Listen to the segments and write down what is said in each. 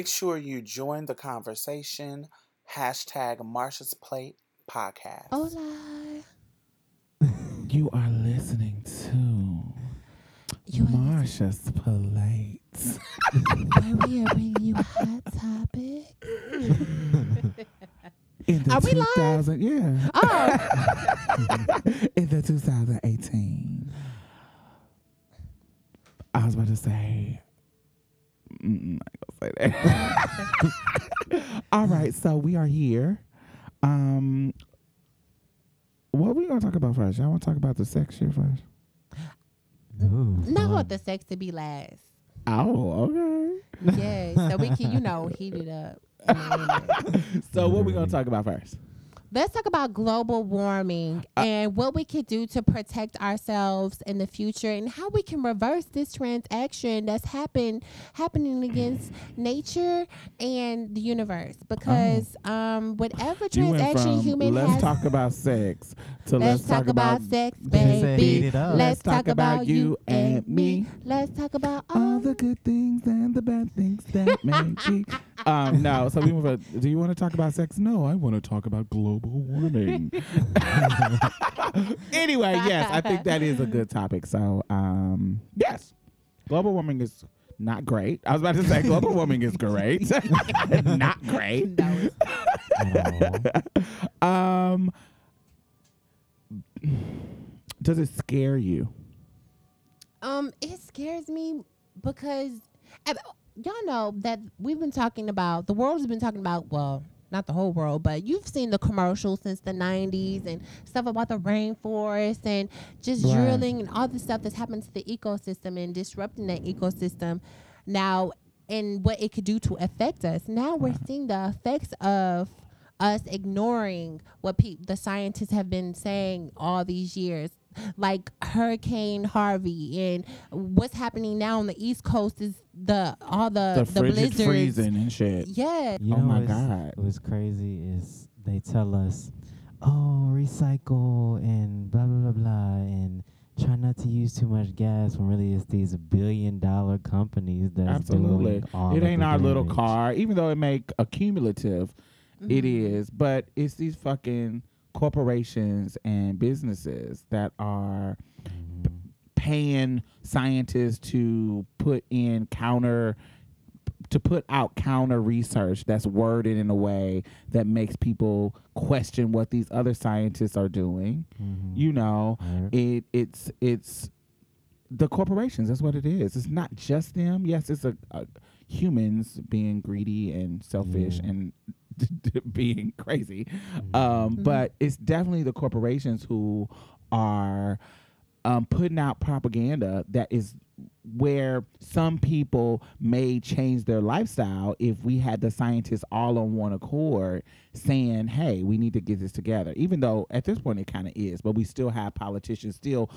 Make sure you join the conversation. Hashtag Marsha's Plate Podcast. Hola. You are listening to You are Marsha's Plates. where we are bringing you hot topics. In the Are we live? 2000, yeah. Oh, in the 2018. I was about to say, mm, I ain't gonna say that. All right, so we are here. Um, what we gonna talk about first? Y'all want to talk about the sex shit first? Ooh, not fun. want the sex to be last. Oh, okay. Yeah, so we can, you know, heat it up. in a minute. So what we gonna talk about first? Let's talk about global warming and what we could do to protect ourselves in the future and how we can reverse this transaction that's happened happening against nature and the universe. Because um whatever You transaction human let's has talk about sex to Let's talk about sex, They said heat baby. up. Let's talk about you and me. Let's talk about all all the good things and the bad things that make me. Um, no, so we move on. Do you want to talk about sex? No, I want to talk about global warming. anyway, yes, I think that is a good topic. So, um, yes, global warming is not great. I was about to say global warming is great, not great. No, Oh, Um, does it scare you? Um, it scares me because y'all know that we've been talking about the world has been talking about well, not the whole world, but you've seen the commercials since the '90s and stuff about the rainforest and just Right. drilling and all the stuff that's happened to the ecosystem and disrupting that ecosystem. Now, and what it could do to affect us. Now we're seeing the effects of us ignoring what pe- the scientists have been saying all these years like hurricane harvey and what's happening now on the east coast is the all the The, the, blizzards freezing and shit. yeah You Oh know my what's, God. What's crazy is they tell us, oh, recycle and blah, blah, blah, blah, and try not to use too much gas when really it's these billion dollar companies that's Absolutely. doing all It of ain't the our little car, even though it make accumulative, it Mhm. is. But it's these fucking corporations and businesses that are Mhm. paying scientists to put in counter to put out counter research that's worded in a way that makes people question what these other scientists are doing. Mhm. You know, Right. it it's it's the corporations that's what it is it's not just them yes it's a, a humans being greedy and selfish Yeah. and being crazy um Mhm. but it's definitely the corporations who are um putting out propaganda that is where some people may change their lifestyle if we had the scientists all on one accord saying, hey, we need to get this together. Even though at this point it kind of is, but we still have politicians still,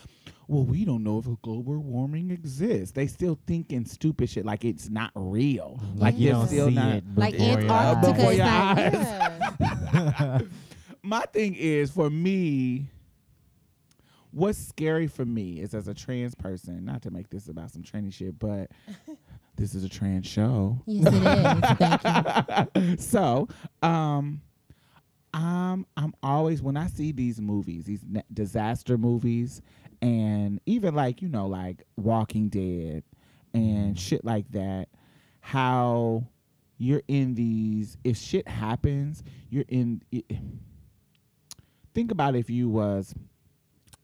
well, we don't know if a global warming exists. They still thinking stupid shit like it's not real. Mm-hmm. Like you they're don't still see not. it like before your Antarctica Before your not eyes. yeah. My thing is for me, what's scary for me is as a trans person, not to make this about some tranny shit, but this is a trans show. Yes, it is. Thank you. so, um, I'm I'm always when I see these movies, these na- disaster movies, and even like you know like Walking Dead and shit like that, how you're in these if shit happens, you're in. It, think about if you was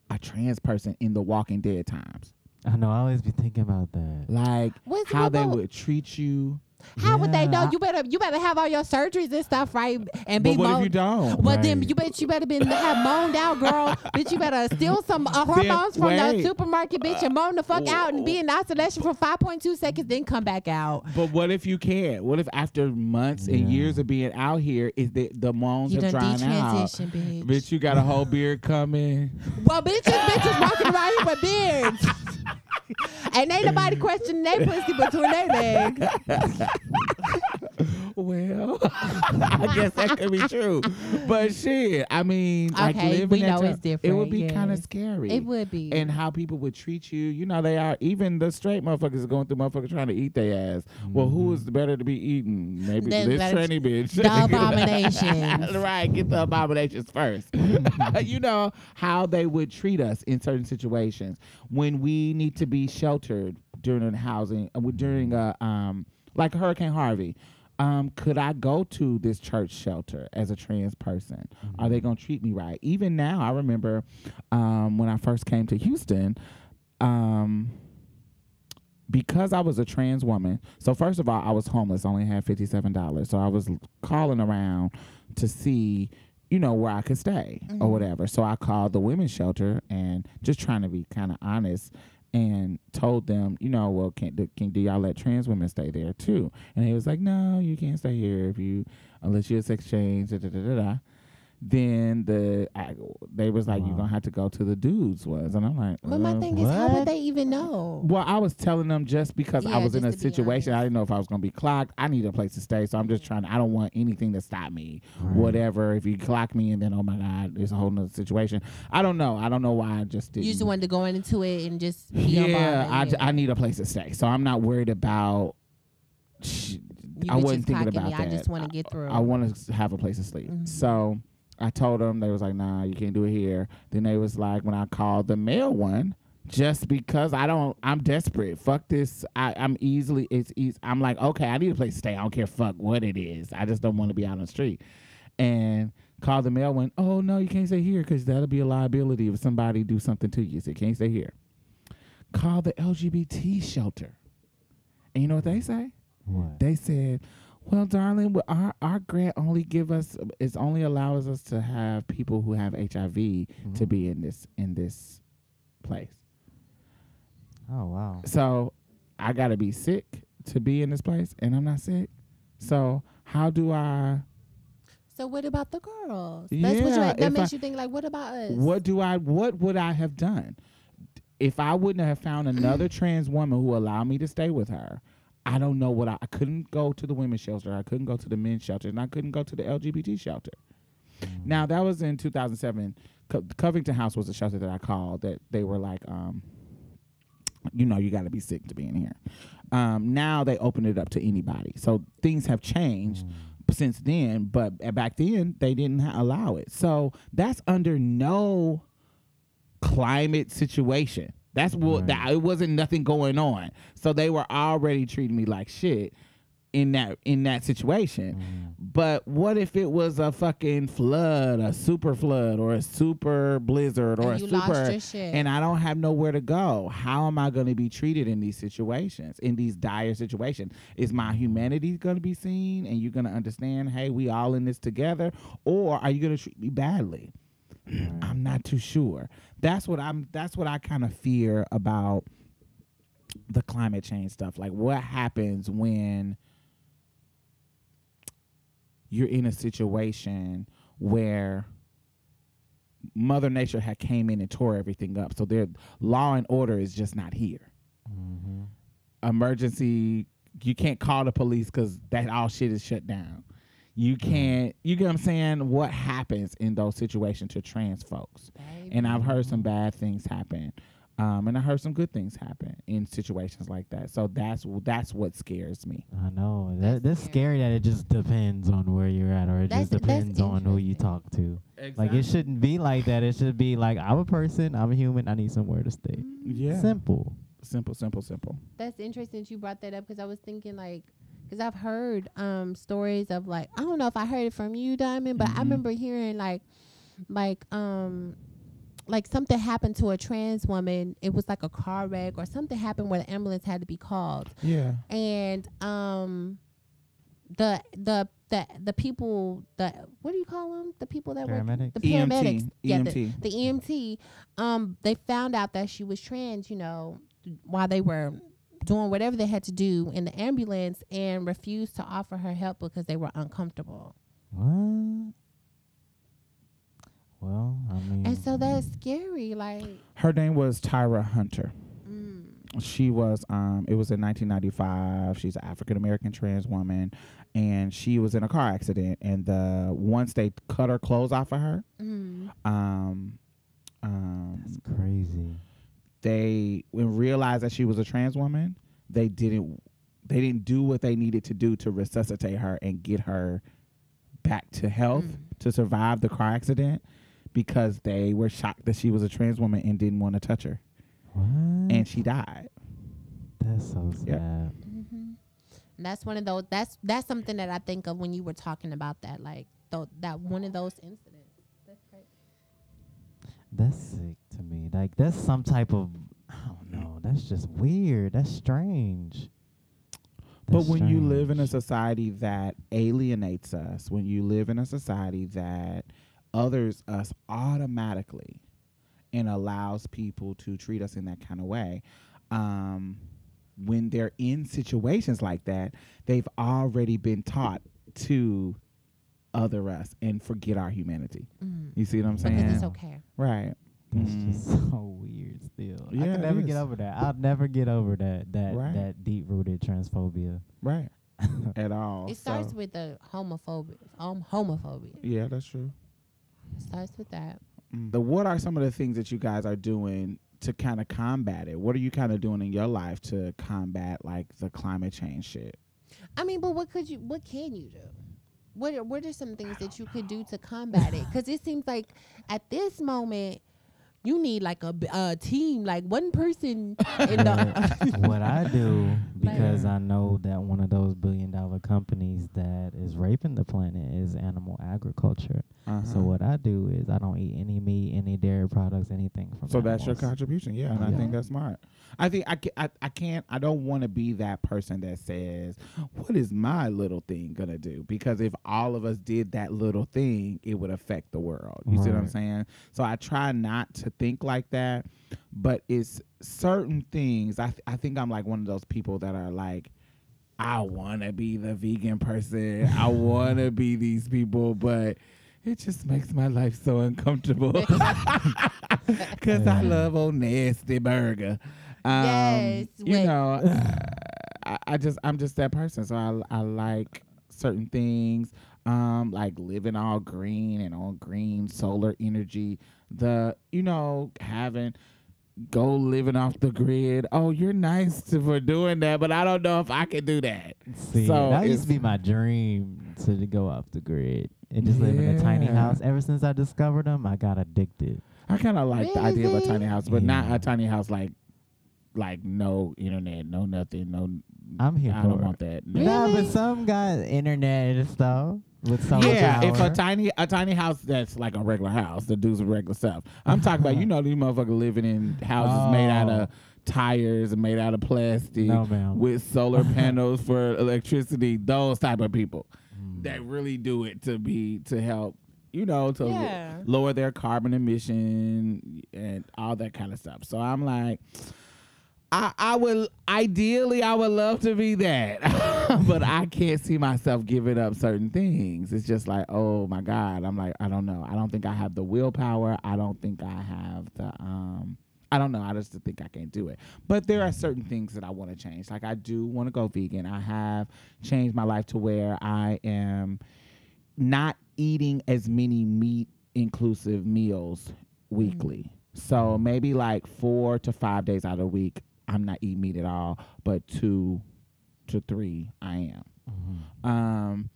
a trans person in the Walking Dead times, I know. I always be thinking about that. like What's- how they about- would treat you. How would they know? I- You better you better have all your surgeries and stuff right and be But what if you don't? Well, then you bet you better been have moaned out, girl. bitch, you better steal some uh, hormones from the supermarket, bitch, and moan the fuck out and be in isolation for 5.2 seconds, then come back out. But what if you can't? What if after months and years of being out here, is the the moans You have done out? bitch. Bitch, you got a whole beard coming. Well, bitches, bitches walking around here with beards. and ain't nobody questioning their pussy between their legs. Well, I guess that could be true. But shit, I mean, like Okay, living we know it's It would different, be kind of scary. It would be. And how people would treat you, you know, they are even the straight motherfuckers going through motherfuckers trying to eat their ass. Well, who is better to be eaten? Maybe this tranny bitch. the abominations. right, get the abominations first. you know how they would treat us in certain situations when we need to be sheltered during housing uh, during a um like Hurricane Harvey. Um, could I go to this church shelter as a trans person? Are they gonna treat me right? Even now, I remember um, when I first came to Houston. Um, because I was a trans woman, so first of all, I was homeless, only had fifty seven dollars. So I was calling around to see, you know, where I could stay or whatever. So I called the women's shelter and just trying to be kind of honest and told them, you know, well, can do, can do y'all let trans women stay there too? And he was like, no, you can't stay here if you unless you're sex change. Da, da, da, da, da. Then the I, they was like, you're gonna have to go to the dudes was, and I'm like, But my thing is, how would they even know? well, I was telling them just because I was in a just to be situation, I didn't know if I was going to be clocked. I need a place to stay, so I'm just trying. I don't want anything to stop me. Right. Whatever. If you clock me, and then oh my god, it's a whole nother situation. I don't know. I don't know why I just didn't. You just wanted to go into it and just be yeah, ball, I, j- yeah. I need a place to stay, so I'm not worried about. sh- I was wasn't just thinking about me. that. I just want to get through. I want to have a place to sleep. Mhm. So I told them they was like, nah, you can't do it here. Then they was like, when I called the male one, just because I don't, I'm desperate. Fuck this. I, I'm easily, it's easy. I'm like, okay, I need a place to stay. I don't care fuck what it is. I just don't want to be out on the street. And called the male one. Oh no, you can't stay here because that'll be a liability if somebody do something to you. So you can't stay here. Call the LGBT shelter. And you know what they say? What? they said, "Well, darling, our our grant only give us is only allows us to have people who have HIV to mm-hmm. be in this in this place. Oh wow. So I got to be sick to be in this place, and I'm not sick. So how do I? so what about the girls? That's what you, Yeah, that makes I- you think like, what about us? What do I? What would I have done if I wouldn't have found another trans woman who allowed me to stay with her? I don't know what I, I couldn't go to the women's shelter. I couldn't go to the men's shelter, and I couldn't go to the LGBT shelter. Now that was in 2007. Co- Covington House was a shelter that I called. That they were like, um, you know, you got to be sick to be in here. Um, now they open it up to anybody. So things have changed since then, but back then they didn't ha- allow it. So that's under no climate situation. That's what Right. that it wasn't nothing going on. So they were already treating me like shit in that in that situation. Mm. But what if it was a fucking flood, a super flood, or a super blizzard, or And a super, lost your shit. and I don't have nowhere to go? How am I going to be treated in these situations, in these dire situations? Is my humanity going to be seen, and you're going to understand? Hey, we all in this together, or are you going to treat me badly? I'm not too sure. That's what I'm. That's what I kind of fear about the climate change stuff. Like, what happens when you're in a situation where Mother Nature had came in and tore everything up, so their law and order is just not here. Mm-hmm. Emergency, you can't call the police because that all shit is shut down. You can't. You get what I'm saying? What happens in those situations to trans folks? And I've heard some bad things happen. Um, and I heard some good things happen in situations like that. So that's that's what scares me. I know That's that that's scary. scary that it just depends on where you're at, or it That's- just depends on who you talk to. Like it shouldn't be like that. It should be like I'm a person, I'm a human, I need somewhere to stay. Yeah. Simple. Simple, simple, simple. That's interesting that you brought that up because I was thinking like, because I've heard um stories of like I don't know if I heard it from you, Diamond, but I Mhm. remember hearing like, like um, like something happened to a trans woman. It was like a car wreck or something happened where the ambulance had to be called, Yeah. and um, the the the the people the what do you call them? The people that work Paramedics? the paramedics, EMT. yeah, the, EMT. the EMT, um, they found out that she was trans, you know, while they were doing whatever they had to do in the ambulance and refused to offer her help because they were uncomfortable. What? Well, I mean, And so that's scary. Like, Her name was Tyra Hunter. mm, She was um it was in 1995. She's an African American trans woman and she was in a car accident and the once they cut her clothes off of her mm, um um that's crazy. They when realized that she was a trans woman, they didn't they didn't do what they needed to do to resuscitate her and get her back to health Mm. to survive the car accident because they were shocked that she was a trans woman and didn't want to touch her What? and she died. that's so sad. Yep. hmm That's one of those. That's that's something that I think of when you were talking about that. Like, th- that one of those incidents. That's sick to me. Like that's some type of I don't know. That's just weird. That's strange. But when you live in a society that alienates us, when you live in a society that others us automatically and allows people to treat us in that kind of way, um, when they're in situations like that, they've already been taught to other us and forget our humanity. Mm. You see what I'm saying? Because saying? it's okay. Right. That's Mm. just so weird. Still, I Yeah, can never get over that. I'll never get over that that Right. that deep rooted transphobia. Right. At all. It starts with the homophobia. Um, homophobia. Yeah, that's true. It starts with that. The, what are some of the things that you guys are doing to kind of combat it? What are you kind of doing in your life to combat like the climate change shit? I mean, but what could you? What can you do? What are, What are some things that you could do to combat it? Because it seems like at this moment, you need like a team, like one person in the. what I do because Like- I know that one of those billion dollar companies that is raping the planet is animal agriculture. Uh-huh. So what I do is I don't eat any meat, any dairy products, anything from. So that's your contribution, yeah, and I think that's smart. I think I I, I can't I don't want to be that person that says, "What is my little thing gonna do?" Because if all of us did that little thing, it would affect the world. You see what I'm saying? So I try not to think like that, but it's certain things. I th- I think I'm like one of those people that are like. I want to be the vegan person. I want to be these people, but it just makes my life so uncomfortable. Because I love old nasty burger. Um, Yes, You wait. know, uh, I, I just, I'm just that person. So I, I like certain things, um, like living all green and all green solar energy. The, you know, having go living off the grid. Oh, you're nice to, for doing that, but I don't know if I can do that. See, So that used to be my dream to to go off the grid and just live in a tiny house. Ever since I discovered them, I got addicted. I kind of like the idea of a tiny house, but not a tiny house like, like no internet, no nothing, no. I'm here I for don't it. want that. No. Nah, but some got internet and stuff with solar Yeah, power. if a tiny a tiny house that's like a regular house that does regular stuff. I'm talking about you know these motherfuckers living in houses made out of tires and made out of plastic no, with solar panels for electricity. Those type of people Mm. that really do it to be to help you know to Yeah. lower their carbon emission and all that kind of stuff. So I'm like. I, I would ideally I would love to be that, but I can't see myself giving up certain things. It's just like, oh my God, I'm like, I don't know. I don't think I have the willpower. I don't think I have the um I don't know. I just think I can't do it. But there are certain things that I want to change. Like I do want to go vegan. I have changed my life to where I am not eating as many meat inclusive meals weekly. So maybe like four to five days out of the week, I'm not eating meat at all. But two to three, I am. Mhm. Um,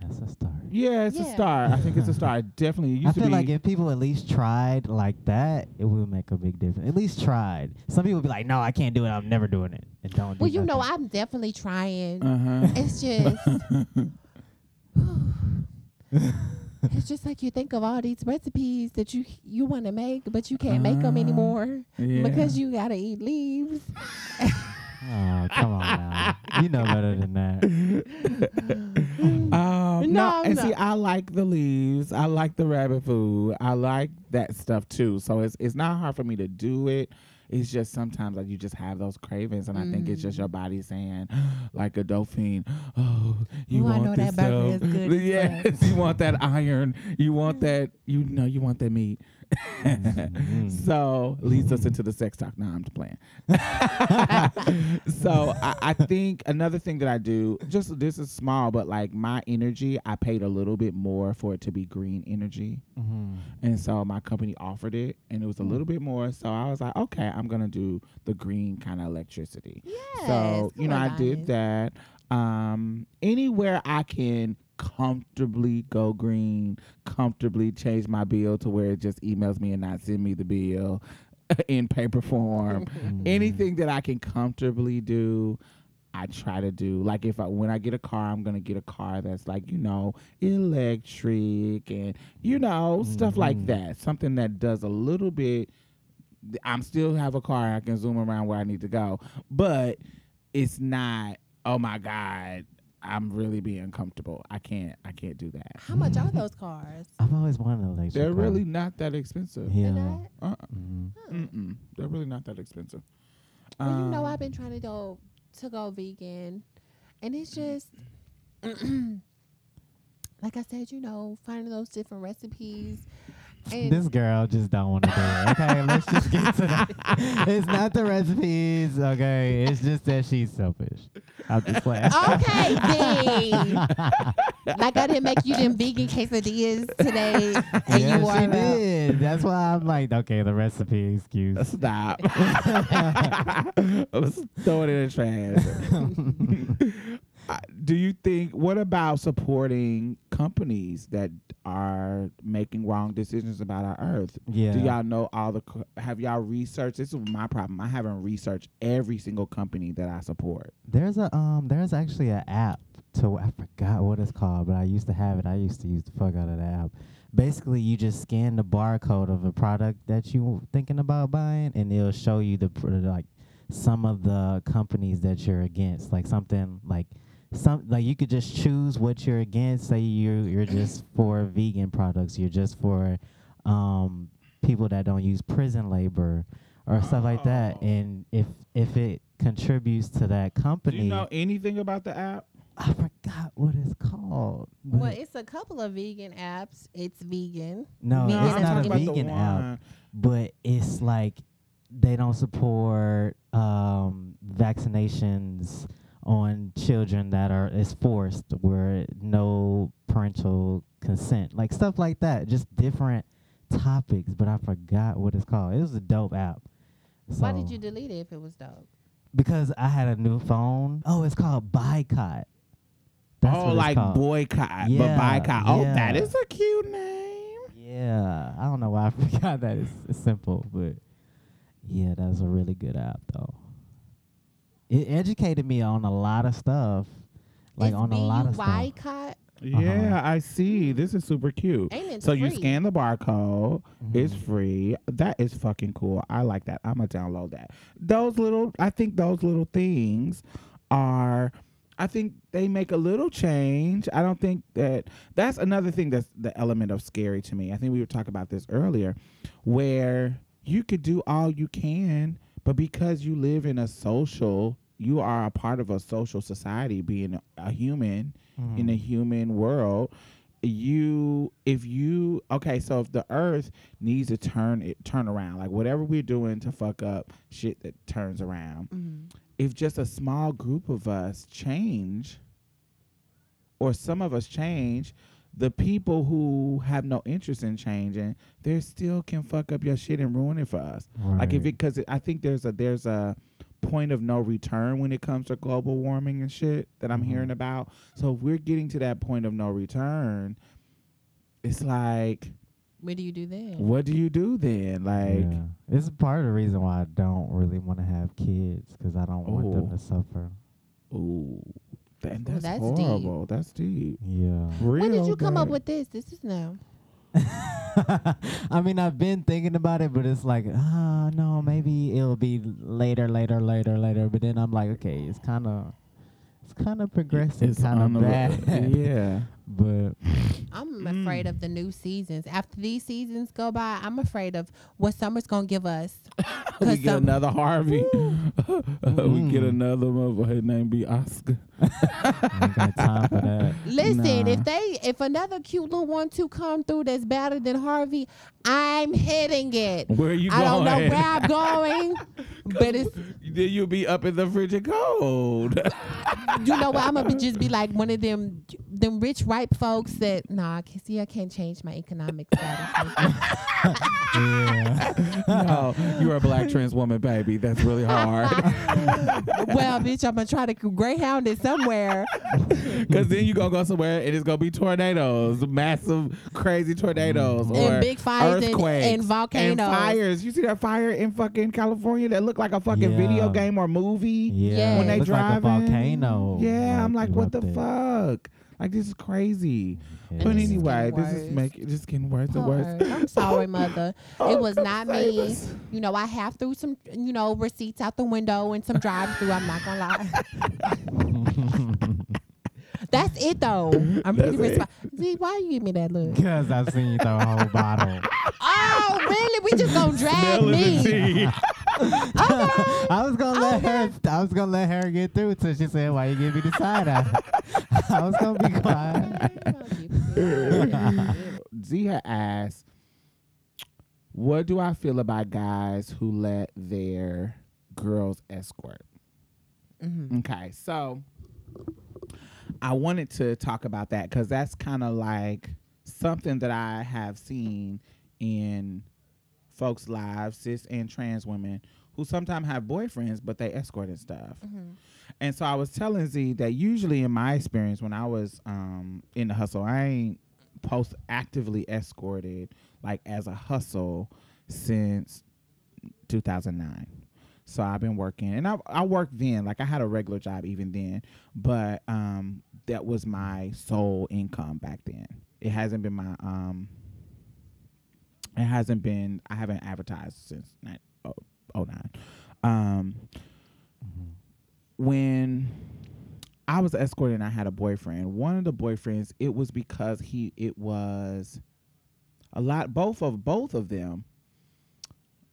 That's a start. yeah, it's a Yeah. start. I think it's a start. Definitely, it used I to feel be. like if people at least tried like that, it would make a big difference. At least tried. Some people be like, "No, I can't do it. I'm never doing it," and don't. do Well, you know. I'm definitely trying. uh-huh. It's just, it's just like you think of all these recipes that you you want to make, but you can't make them anymore yeah. because you gotta eat leaves. Oh, come on now. You know better than that. Um, no, No, and no. see, I like the leaves. I like the rabbit food. I like that stuff too. So it's it's not hard for me to do it. It's just sometimes like you just have those cravings, and I think it's just Mm. your body saying, like a dolphin, "Oh, you Ooh, want know this stuff? is good yes, you want that iron. You want that. You know, you want that meat." Mhm. so leads us into the sex talk. Now I'm just playing. so I, I think another thing that I do, just this is small, but like my energy, I paid a little bit more for it to be green energy. Mhm. And so my company offered it and it was a little bit more. So I was like, okay, I'm gonna do the green kind of electricity. Yes. so, you know, I did that. that. Um anywhere I can comfortably go green, comfortably change my bill to where it just emails me and not send me the bill in paper form. Mhm. Anything that I can comfortably do, I try to do. Like if I when I get a car, I'm gonna get a car that's like, you know, electric and you know, stuff like Mhm. that. Something that does a little bit I'm still have a car, I can zoom around where I need to go. But it's not, oh my God, I'm really being comfortable. I can't I can't do that. How much are those cars? I've always wanted an electric. They're car. really not that expensive. Yeah. They're not? Uh-uh. Mhm. Huh. Mm-mm. They're really not that expensive. Well, you know, Um, I've been trying to go to go vegan, and it's just like I said, you know, finding those different recipes. And This girl just don't want to do it. Okay, let's just get to that. It's not the recipes. Okay, it's just that she's selfish. I'm just playing. okay, then. like I didn't make you them vegan quesadillas today, and yeah, you she are. uh, did. That's why I'm like, okay, the recipe excuse. Stop. Let's throw it in the trash. Do you think? What about supporting companies that are making wrong decisions about our Earth? yeah. Do y'all know all the? Have y'all researched? This is my problem. I haven't researched every single company that I support. There's a um there's actually an app to I forgot what it's called, but I used to have it. I used to use the fuck out of the app. Basically, you just scan the barcode of a product that you thinking about buying, and it'll show you the pr- like some of the companies that you're against, like something like some like you could just choose what you're against. Say you you're just for vegan products, you're just for um people that don't use prison labor or stuff like that. Oh. And if if it contributes to that Do company, you know anything about the app? I forgot what it's called. Well, it's a couple of vegan apps. It's vegan. no, vegan it's not a talking about the vegan app, but it's like they don't support um, vaccinations on children that are is forced where no parental consent, like stuff like that. Just different topics, but I forgot what it's called. It was a dope app. Why did you delete it if it was dope? Because I had a new phone. Oh, it's called Buycott. That's oh, what it's like called. boycott, but Yeah, boycott. Oh, yeah. that is a cute name. Yeah, I don't know why I forgot that. It's, it's simple, but yeah, that's a really good app though. It educated me on a lot of stuff, like it's on a lot of stuff. B-U-Y-cot? Yeah, I see. This is super cute. Ain't it So you scan the barcode. It's Mhm. free. That is fucking cool. I like that. I'm gonna download that. Those little, I think those little things are. I think they make a little change. I don't think that that's another thing that's the element of scary to me. I think we were talking about this earlier, where you could do all you can, but because you live in a social, you are a part of a social society, being a, a human in a Mm. human world you if you okay so if the earth needs to turn it turn around like whatever we're doing to fuck up shit that turns around Mhm. if just a small group of us change or some of us change the people who have no interest in changing, they still can fuck up your shit and ruin it for us. Like if it because I think there's a there's a point of no return when it comes to global warming and shit that I'm Mhm. hearing about. So if we're getting to that point of no return, it's like, What do you do then? what do you do then? Like, yeah. It's part of the reason why I don't really want to have kids because I don't want them to suffer. ooh, that, that's, that's deep. horrible. That's deep. Yeah. Real when did you come up with this? This is now. I mean, I've been thinking about it, but it's like, ah, no, maybe it'll be later, later, later, later. But then I'm like, okay, it's kind of, it's kind of progressive, It's kind of the- bad. yeah. but I'm Mm. afraid of the new seasons. After these seasons go by, I'm afraid of what summer's gonna give us. we 'Cause get some- another Harvey. we get another motherfucker. His name be Oscar. I ain't got time for that. Listen, Nah. if they if another cute little one two come through that's better than Harvey, I'm hitting it. Where you going? I don't going? know where I'm going, but it's then you'll be up in the frigid cold. you know what I'm gonna be, just be like one of them them rich ripe folks that nah I can see I can't change my economic status. Yeah. no, you're a black trans woman, baby. That's really hard. well, bitch, I'm gonna try to greyhound it somewhere. Because then you're going to go somewhere and it's going to be tornadoes, massive, crazy tornadoes. Or And big fires and- and volcanoes. And fires. You see that fire in fucking California that looked like a fucking video game or movie? Yeah. When they Looks like a volcano. Yeah, I'm like, what the erupted. fuck? Like, this is crazy. Yeah. But anyway, getting this is worse. making just getting worse and worse. I'm sorry, mother. Oh, it was come not me. us. You know, I have threw some, you know, receipts out the window and some drive through. I'm not gonna lie. That's it though. I'm pretty That's it. responsible. Z, why you give me that look? Because I've seen you throw a whole bottle. Oh, really? We just gonna drag me? tea. I was gonna let her. I was gonna let her get through until she said, "Why you give me the side eye?" I was gonna be quiet. Zia asked, "What do I feel about guys who let their girls escort?" Mhm. Okay, so I wanted to talk about that because that's kind of like something that I have seen in folks' lives, cis and trans women who sometimes have boyfriends, but they escort and stuff. Mhm. And so I was telling Z that usually in my experience when I was um, in the hustle, I ain't post actively escorted like as a hustle since 2009. So I've been working, and I I worked then, like I had a regular job even then, but um, that was my sole income back then. It hasn't been my um, it hasn't been. I haven't advertised since nine, oh, oh nine. Um, when I was escorting, I had a boyfriend. One of the boyfriends, it was because he, it was a lot. Both of both of them.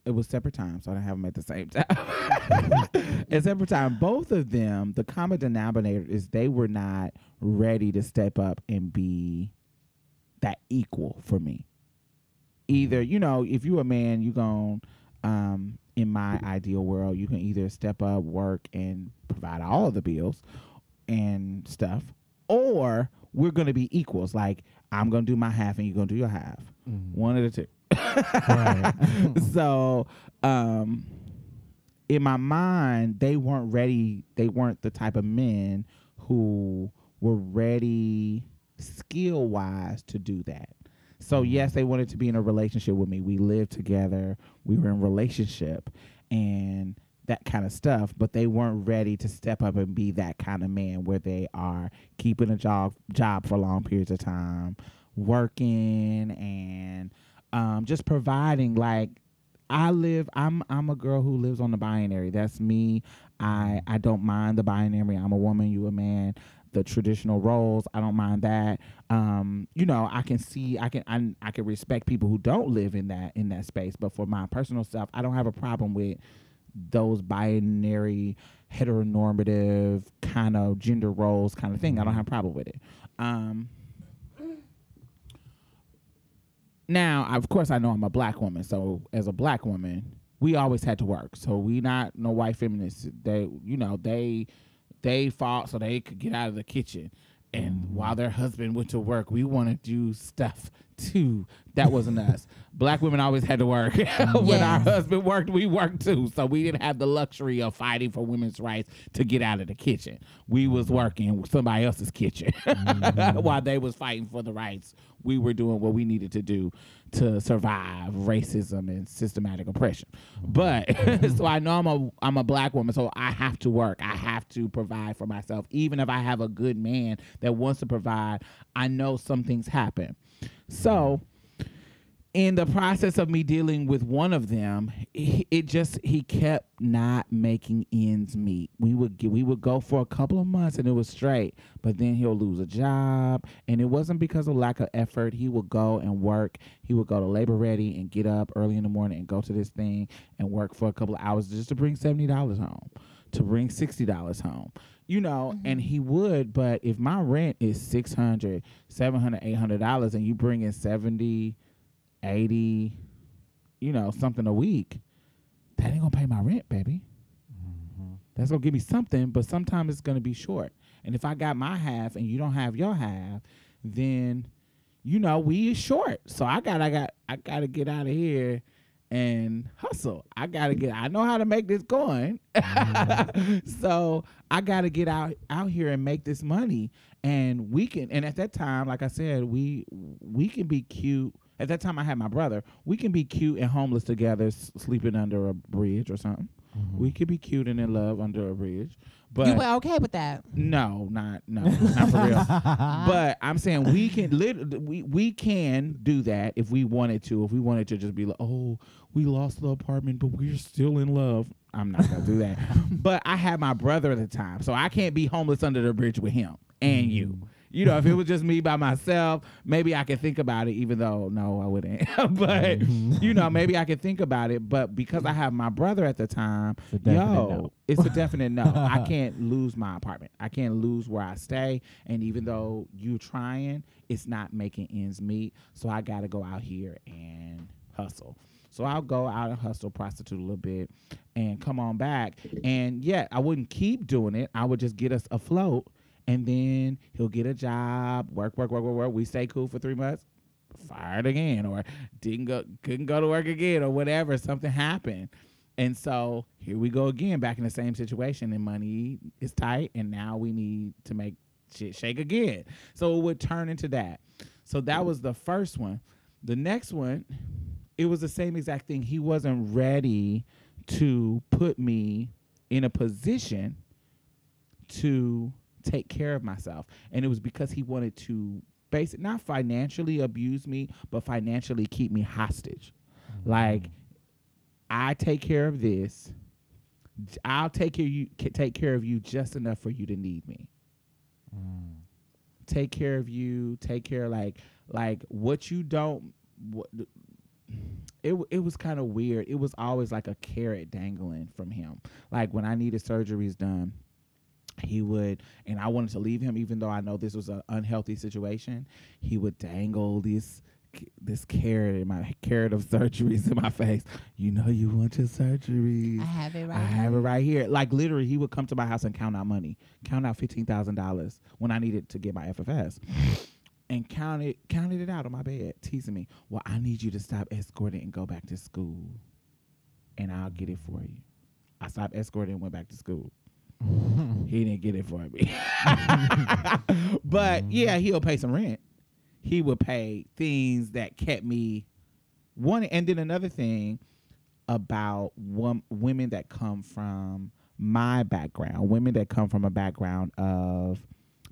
It was separate times, so I didn't have them at the same time. at separate time, both of them, the common denominator is they were not ready to step up and be that equal for me. Either you know, if you a man, you gon' um, in my ideal world, you can either step up, work, and provide all of the bills and stuff, or we're gonna be equals. Like I'm gonna do my half and you're gonna do your half. One of the two. Right. so, um, in my mind, they weren't ready. They weren't the type of men who were ready, skill wise, to do that. So yes, they wanted to be in a relationship with me. We lived together. We were in relationship, and that kind of stuff. But they weren't ready to step up and be that kind of man where they are keeping a job job for long periods of time, working and um, just providing like I live I'm I'm a girl who lives on the binary. That's me. I I don't mind the binary. I'm a woman, you a man. The traditional roles, I don't mind that. Um, you know, I can see I can I, I can respect people who don't live in that in that space, but for my personal self, I don't have a problem with those binary heteronormative kind of gender roles kind of thing. I don't have a problem with it. Um now, of course, I know I'm a black woman. So, as a black woman, we always had to work. So, we not no white feminists. They, you know, they they fought so they could get out of the kitchen, and while their husband went to work, we want to do stuff too. That wasn't us. Black women always had to work. when our husband worked, we worked too. So we didn't have the luxury of fighting for women's rights to get out of the kitchen. We was working somebody else's kitchen mm-hmm. while they was fighting for the rights. We were doing what we needed to do to survive racism and systematic oppression. But so I know I'm a I'm a black woman, so I have to work. I have to provide for myself. Even if I have a good man that wants to provide, I know some things happen. So in the process of me dealing with one of them, it, it just he kept not making ends meet. We would get, we would go for a couple of months and it was straight, but then he'll lose a job, and it wasn't because of lack of effort. He would go and work. He would go to labor ready and get up early in the morning and go to this thing and work for a couple of hours just to bring seventy dollars home, to bring sixty dollars home. You know, mm-hmm. and he would, but if my rent is 600 700 800 dollars and you bring in 70 80, you know, something a week, that ain't gonna pay my rent, baby. Mm-hmm. That's gonna give me something, but sometimes it's gonna be short. And if I got my half and you don't have your half, then you know we is short. So I got I got I gotta get out of here and hustle. I gotta get I know how to make this going. Mm-hmm. so I gotta get out out here and make this money. And we can and at that time, like I said, we we can be cute. At that time I had my brother. We can be cute and homeless together, s- sleeping under a bridge or something. Mm-hmm. We could be cute and in love under a bridge. But you were okay with that? no, not no, not for real. but I'm saying we can lit- we we can do that if we wanted to. If we wanted to just be like, oh, we lost the apartment, but we're still in love. I'm not gonna do that. but I had my brother at the time, so I can't be homeless under the bridge with him and you. Mm. You know, if it was just me by myself, maybe I could think about it. Even though no, I wouldn't. but you know, maybe I could think about it. But because I have my brother at the time, yo, no. it's a definite no. I can't lose my apartment. I can't lose where I stay. And even though you're trying, it's not making ends meet. So I got to go out here and hustle. So I'll go out and hustle, prostitute a little bit, and come on back. And yet I wouldn't keep doing it. I would just get us afloat, and then he'll get a job, work, work, work, work, work. We stay cool for three months, fired again, or didn't go, couldn't go to work again, or whatever. Something happened. And so here we go again, back in the same situation, and money is tight, and now we need to make shit shake again. So it would turn into that. So that was the first one. The next one, it was the same exact thing. He wasn't ready to put me in a position to take care of myself. And it was because he wanted to basic not financially abuse me, but financially keep me hostage. Mm-hmm. Like I take care of this. I'll take care you take care of you just enough for you to need me. Mm. Take care of you. Take care like like what you don't. What, it w- it was kind of weird. It was always like a carrot dangling from him. Like when I needed surgeries done, he would, and I wanted to leave him, even though I know this was an unhealthy situation. He would dangle this this carrot in my carrot of surgeries in my face. You know you want your surgeries. I have it right. I have it right here. Like literally, he would come to my house and count out money, count out fifteen thousand dollars when I needed to get my FFS, and counted counted it out on my bed, teasing me. Well, I need you to stop escorting and go back to school, and I'll get it for you. I stopped escorting and went back to school. he didn't get it for me, but yeah, he'll pay some rent. He would pay things that kept me one, and then another thing about wom- women that come from my background, women that come from a background of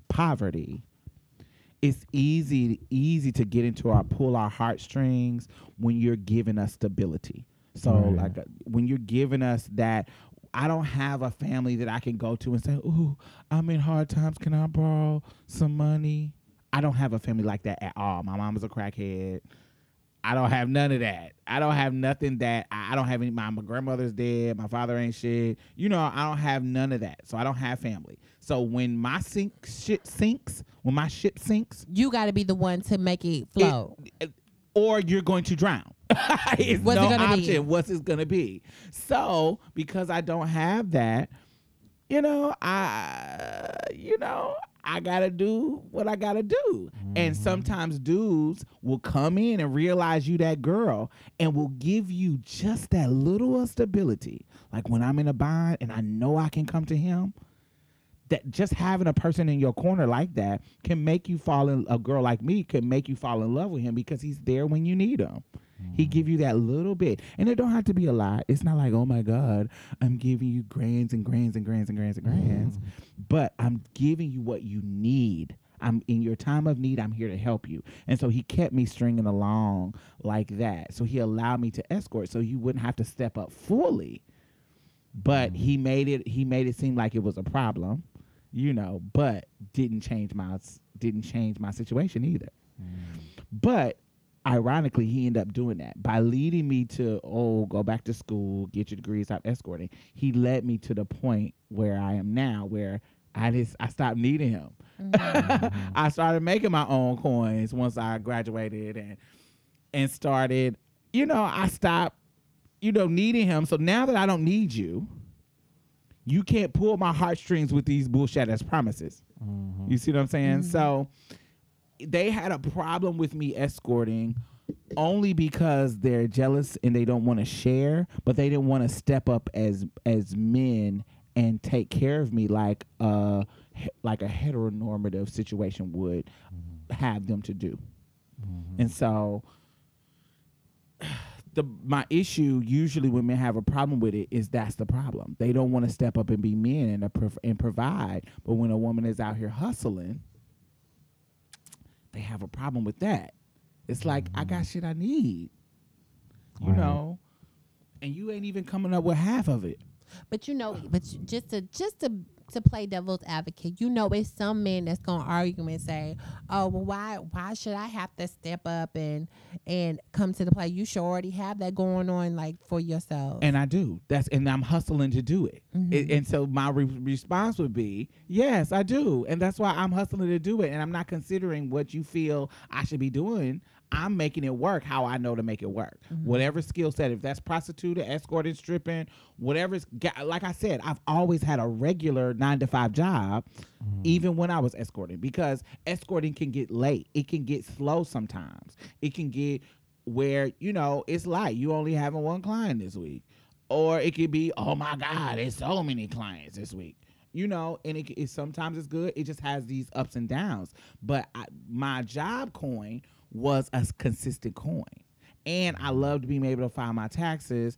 poverty. It's easy easy to get into our pull our heartstrings when you're giving us stability. So Right. like uh, when you're giving us that I don't have a family that I can go to and say, "Ooh, I'm in hard times. Can I borrow some money?" I don't have a family like that at all. My mom is a crackhead. I don't have none of that. I don't have nothing that I I don't have any. My, my grandmother's dead. My father ain't shit. You know, I don't have none of that. So I don't have family. So when my sink shit sinks, when my ship sinks, You got to be the one to make it flow. it- or you're going to drown. it's What's it gonna be? What's it gonna be? So because I don't have that, you know, I, you know, I gotta do what I gotta do. And Mhm. sometimes dudes will come in and realize you that girl and will give you just that little stability. Like when I'm in a bind and I know I can come to him, that just having a person in your corner like that can make you fall in a girl like me can make you fall in love with him because he's there when you need him. He mm-hmm. give you that little bit, and it don't have to be a lot. It's not like, oh my God, I'm giving you grands and grands and grands and grands and grands, mm-hmm. but I'm giving you what you need. I'm in your time of need. I'm here to help you, and so he kept me stringing along like that. So he allowed me to escort, so you wouldn't have to step up fully. But mm-hmm. he made it. He made it seem like it was a problem, you know. But didn't change my didn't change my situation either. Mm. But ironically, he ended up doing that by leading me to, oh, go back to school, get your degree, stop escorting. He led me to the point where I am now, where I just I stopped needing him. Mm-hmm. I started making my own coins once I graduated and and started, you know, I stopped, you know, needing him. So now that I don't need you, you can't pull my heartstrings with these bullshit ass promises. Mhm. You see what I'm saying? So they had a problem with me escorting only because they're jealous and they don't want to share, but they didn't want to step up as as men and take care of me like uh like a heteronormative situation would have them to do. And so the my issue usually when men have a problem with it is that's the problem. They don't want to step up and be men and, prov- and provide, but when a woman is out here hustling, they have a problem with that. It's like I got mm-hmm. shit I need, you Right. know, and you ain't even coming up with half of it. But you know, but you- just to just to to play devil's advocate, you know, it's some men that's gonna argue and say, "Oh, well, why why should I have to step up and and come to the play? You should already have that going on, like for yourself." And I do. That's and I'm hustling to do it. Mm-hmm. It- and so my re- response would be, yes, I do, and that's why I'm hustling to do it. And I'm not considering what you feel I should be doing. I'm making it work how I know to make it work. Mm-hmm. Whatever skill set, if that's prostituting, escorting, stripping, whatever's like I said, I've always had a regular nine to five job, mm-hmm. even when I was escorting, because escorting can get late. It can get slow sometimes. It can get where you know it's like you only having one client this week or it could be oh my god there's so many clients this week you know and it, it sometimes it's good it just has these ups and downs but I, my job coin was a consistent coin and i loved being able to file my taxes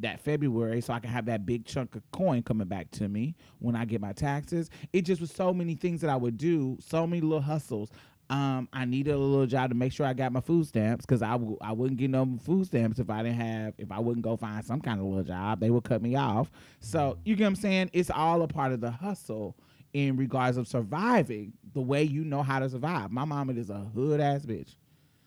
that february so i can have that big chunk of coin coming back to me when i get my taxes it just was so many things that i would do so many little hustles um, I needed a little job to make sure I got my food stamps because I w- I wouldn't get no food stamps if I didn't have if I wouldn't go find some kind of little job. They would cut me off. So you get what I'm saying? It's all a part of the hustle in regards of surviving the way you know how to survive. My mama is a hood ass bitch.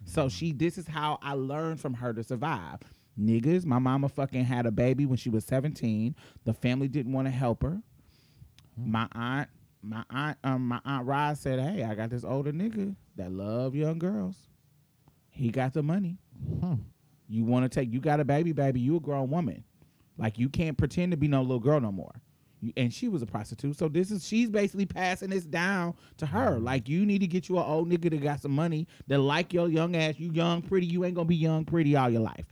So she this is how I learned from her to survive. Niggas, my mama fucking had a baby when she was 17. The family didn't want to help her. My aunt my aunt um my aunt Rod said, "Hey, I got this older nigga that love young girls. He got the money. Hmm. You want to take? You got a baby, baby. You a grown woman. Like you can't pretend to be no little girl no more." And she was a prostitute, so this is she's basically passing this down to her. Mm-hmm. Like you need to get you an old nigga that got some money that like your young ass. You young, pretty. You ain't gonna be young, pretty all your life.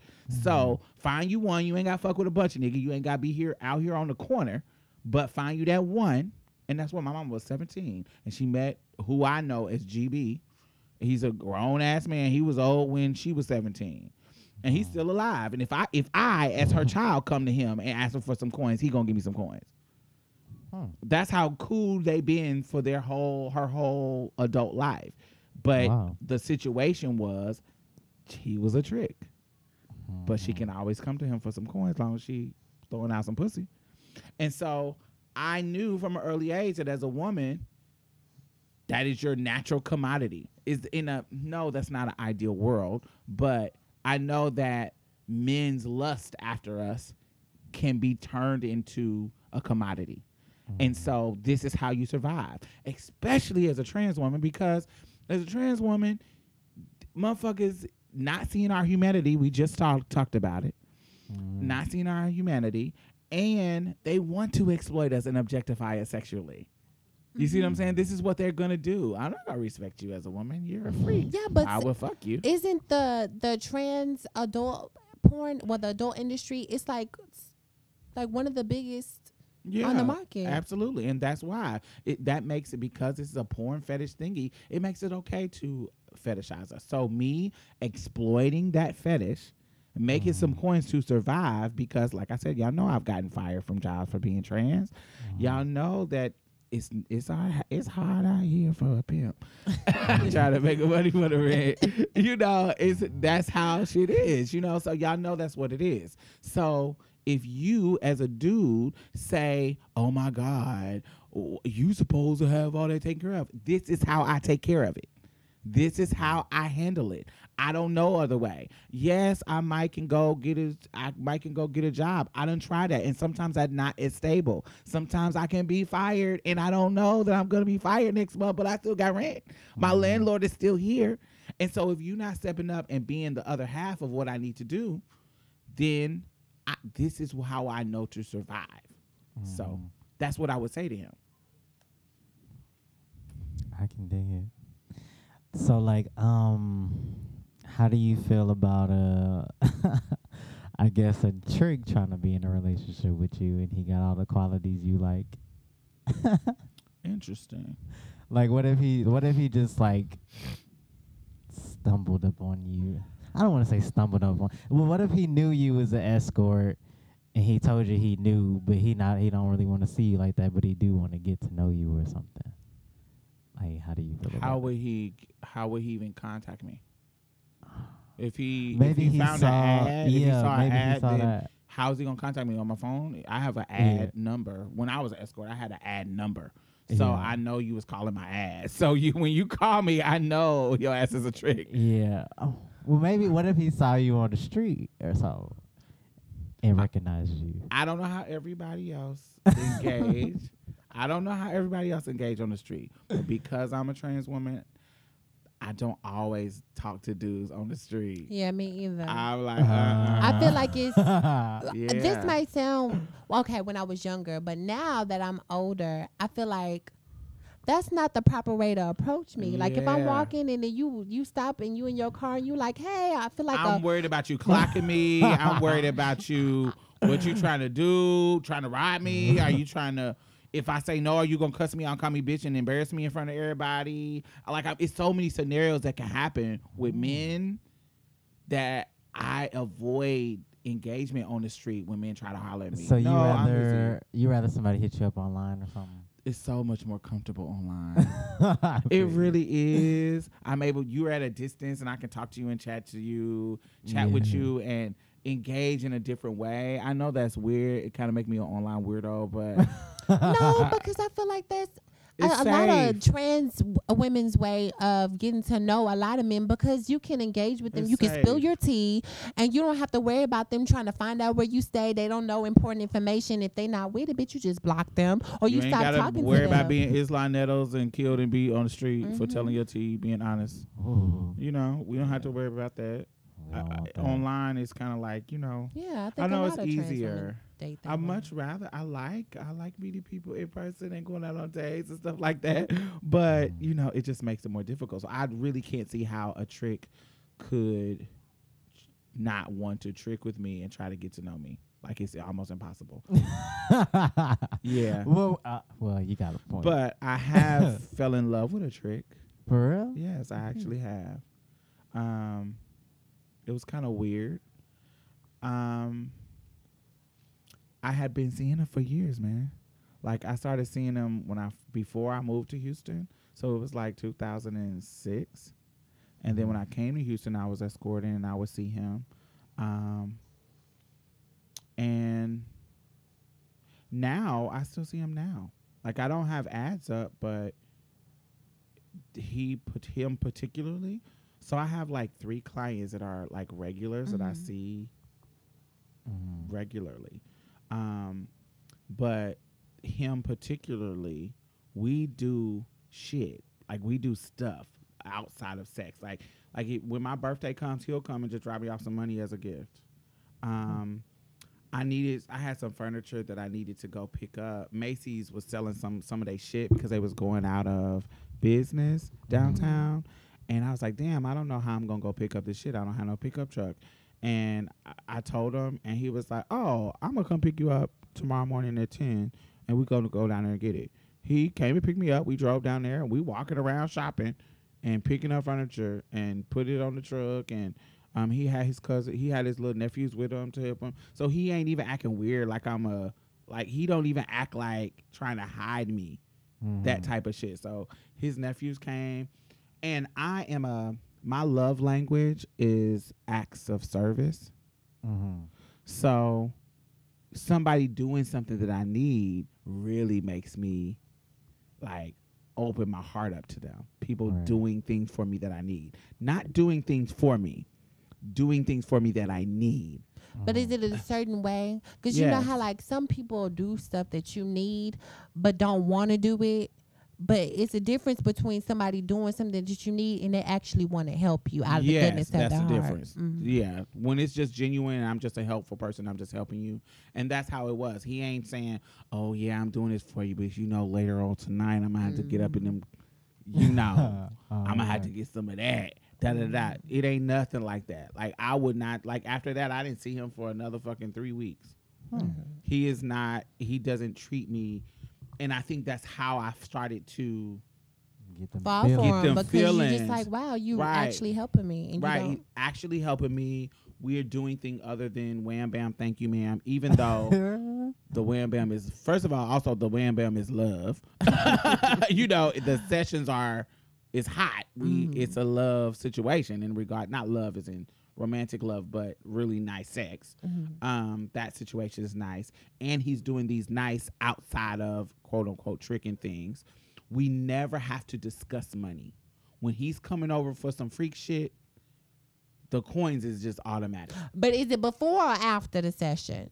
So mm-hmm. find you one. You ain't got fuck with a bunch of nigga. You ain't got to be here out here on the corner, but find you that one and that's when my mom was 17 and she met who i know as gb he's a grown ass man he was old when she was 17 and he's still alive and if i if i as her child come to him and ask him for some coins he gonna give me some coins Hmm. that's how cool they been for their whole her whole adult life but Wow. the situation was he was a trick but she can always come to him for some coins as long as she throwing out some pussy and so I knew from an early age that as a woman, that is your natural commodity. Is in a no, that's not an ideal world, but I know that men's lust after us can be turned into a commodity. And so this is how you survive, especially as a trans woman, because as a trans woman, motherfuckers not seeing our humanity. We just talked talked about it mm. not seeing our humanity, and they want to exploit us and objectify us sexually. You see what I'm mm-hmm. saying? This is what they're gonna do. I'm not gonna respect you as a woman. You're a freak. Yeah, but I will fuck you. isn't the the trans adult porn, well, the adult industry, it's like it's like one of the biggest yeah, on the market. Absolutely, and that's why it that makes it because this is a porn fetish thingy. It makes it okay to fetishize us. So me exploiting that fetish, making some mm. coins to survive because, like I said, y'all know I've gotten fired from jobs for being trans. Y'all mm. know that. It's it's hard, it's hard out here for a pimp trying to make money for the rent. You know, it's that's how shit is. You know, so y'all know that's what it is. So if you as a dude say, "Oh my God, you supposed to have all that taken care of," this is how I take care of it. This is how I handle it. I don't know other way. Yes, I might can go get a I might can go get a job. I don't try that. And sometimes that's not as stable. Sometimes I can be fired and I don't know that I'm gonna be fired next month, but I still got rent. My mm-hmm. landlord is still here. And so if you're not stepping up and being the other half of what I need to do, then I, this is how I know to survive. So that's what I would say to him. I can dig it. So like, um, how do you feel about uh, I guess a trick trying to be in a relationship with you, and he got all the qualities you like. Interesting. Like, what if he? What if he just like stumbled upon you? I don't want to say stumbled upon. Well, what if he knew you was an escort, and he told you he knew, but he not. He don't really want to see you like that, but he do want to get to know you or something. Like, how do you feel How would he? How would he even contact me? If he Maybe if he, he found saw. an ad, if he yeah, saw an maybe he saw then that. how's he gonna contact me on my phone? I have an Yeah. ad number. When I was an escort, I had an ad number. So Yeah. I know you was calling my ass. So you when you call me, I know your ass is a trick. Yeah. Oh, well, maybe what if he saw you on the street or something and recognized you? I don't know how everybody else engage. I don't know how everybody else engage on the street. But because I'm a trans woman, I don't always talk to dudes on the street. Yeah, me either. I'm like, uh, I feel like it's yeah. this might sound okay when I was younger, but now that I'm older, I feel like that's not the proper way to approach me. Like if I'm walking and then you you stop and you in your car and you like, hey, I feel like I'm a worried about you clocking me. I'm worried about you. What you trying to do? Trying to ride me? Are you trying to? If I say no, are you gonna cuss me out, call me bitch, and embarrass me in front of everybody? Like, I, it's so many scenarios that can happen with mm. men that I avoid engagement on the street when men try to holler at me. So you No, rather you rather somebody hit you up online or something? It's so much more comfortable online. It really is. I'm able. You're at a distance, and I can talk to you and chat to you, chat with you, and engage in a different way. I know that's weird. It kind of make me an online weirdo, but no, because I feel like that's a, It's a lot of trans women's way of getting to know a lot of men because you can engage with them. It's you can spill your tea, and you don't have to worry about them trying to find out where you stay. They don't know important information. If they not with it, bitch, you just block them or you, you stop gotta talking worry to them. about being Islan Nettles and killed and beat on the street for Mhm. telling your tea, being honest. Ooh, You know, we don't have to worry about that. I- I- online is kind of like you know. yeah, I think I know a it's lot of trans women easier. Date that I way. much rather I like I like meeting people in person and going out on dates and stuff like that. But you know, it just makes it more difficult. So I really can't see how a trick could not want to trick with me and try to get to know me. Like it's almost impossible. Yeah. well, uh, well, you got a point. But I have fell in love with a trick. for real, Yes, I actually have. Um, it was kind of weird. Um, I had been seeing him for years, man. Like I started seeing him when I before I moved to Houston, so it was like 2006. And then when I came to Houston, I was escorting and I would see him. Um, and now I still see him now. Like I don't have ads up, but he put him particularly. So I have like three clients that are like regulars that I Mhm. see Mhm. regularly. Um, but him particularly, we do shit. Like we do stuff outside of sex. Like like it, when my birthday comes, he'll come and just drop me off some money as a gift. Um, I needed I had some furniture that I needed to go pick up. Macy's was selling some some of their shit because they was going out of business downtown. And I was like, damn, I don't know how I'm gonna go pick up this shit. I don't have no pickup truck. And I, told him and he was like, Oh, I'm gonna come pick you up tomorrow morning at ten and we're gonna go down there and get it. He came and picked me up. We drove down there and we walking around shopping and picking up furniture and put it on the truck and um he had his cousin he had his little nephews with him to help him. So he ain't even acting weird like I'm a like he don't even act like trying to hide me. That Mhm. type of shit. So his nephews came and I am a my love language is acts of service. Mhm. So somebody doing something that I need really makes me like open my heart up to them. People Right. doing things for me that I need. Not doing things for me. Doing things for me that I need. But is Mhm. it a certain way? Because you know how like some people do stuff that you need but don't want to do it. But it's a difference between somebody doing something that you need and they actually want to help you out of the goodness of that's the difference. Mhm. Yeah, when it's just genuine, I'm just a helpful person. I'm just helping you, and that's how it was. He ain't saying, "Oh yeah, I'm doing this for you," but you know, later on tonight, I'm gonna have to get up in them. You know, I'm gonna have to get some of that. Da da da. It ain't nothing like that. Like I would not like after that. I didn't see him for another fucking three weeks. Hmm. He is not. He doesn't treat me, and I think that's how I started to Get them Fall feelings. for Get them them because you're just like, wow, you Right. actually helping me, and right you he don't. actually helping me. We're doing thing other than wham bam. Thank you, ma'am. Even though the wham bam is first of all, also the wham bam is love. you know, the sessions are it's hot. We Mm. it's a love situation in regard not love as in romantic love, but really nice sex. Mhm. Um, that situation is nice. And he's doing these nice outside of quote unquote tricking things. We never have to discuss money. When he's coming over for some freak shit, the coins is just automatic. But is it before or after the session?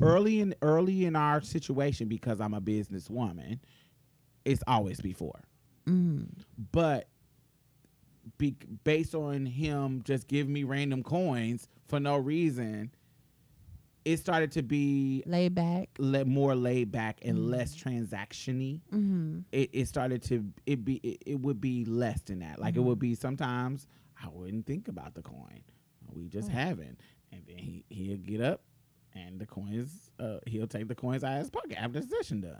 early in early in our situation because I'm a businesswoman, it's always before. Mm. But be, based on him just giving me random coins for no reason, it started to be Lay back. le- more laid back and less transactiony. Mm-hmm. It, it started to it be it, it would be less than that. Like it would be sometimes I wouldn't think about the coin. We just haven't, and then he he'll get up and the coins uh, he'll take the coins out of his pocket after the session done.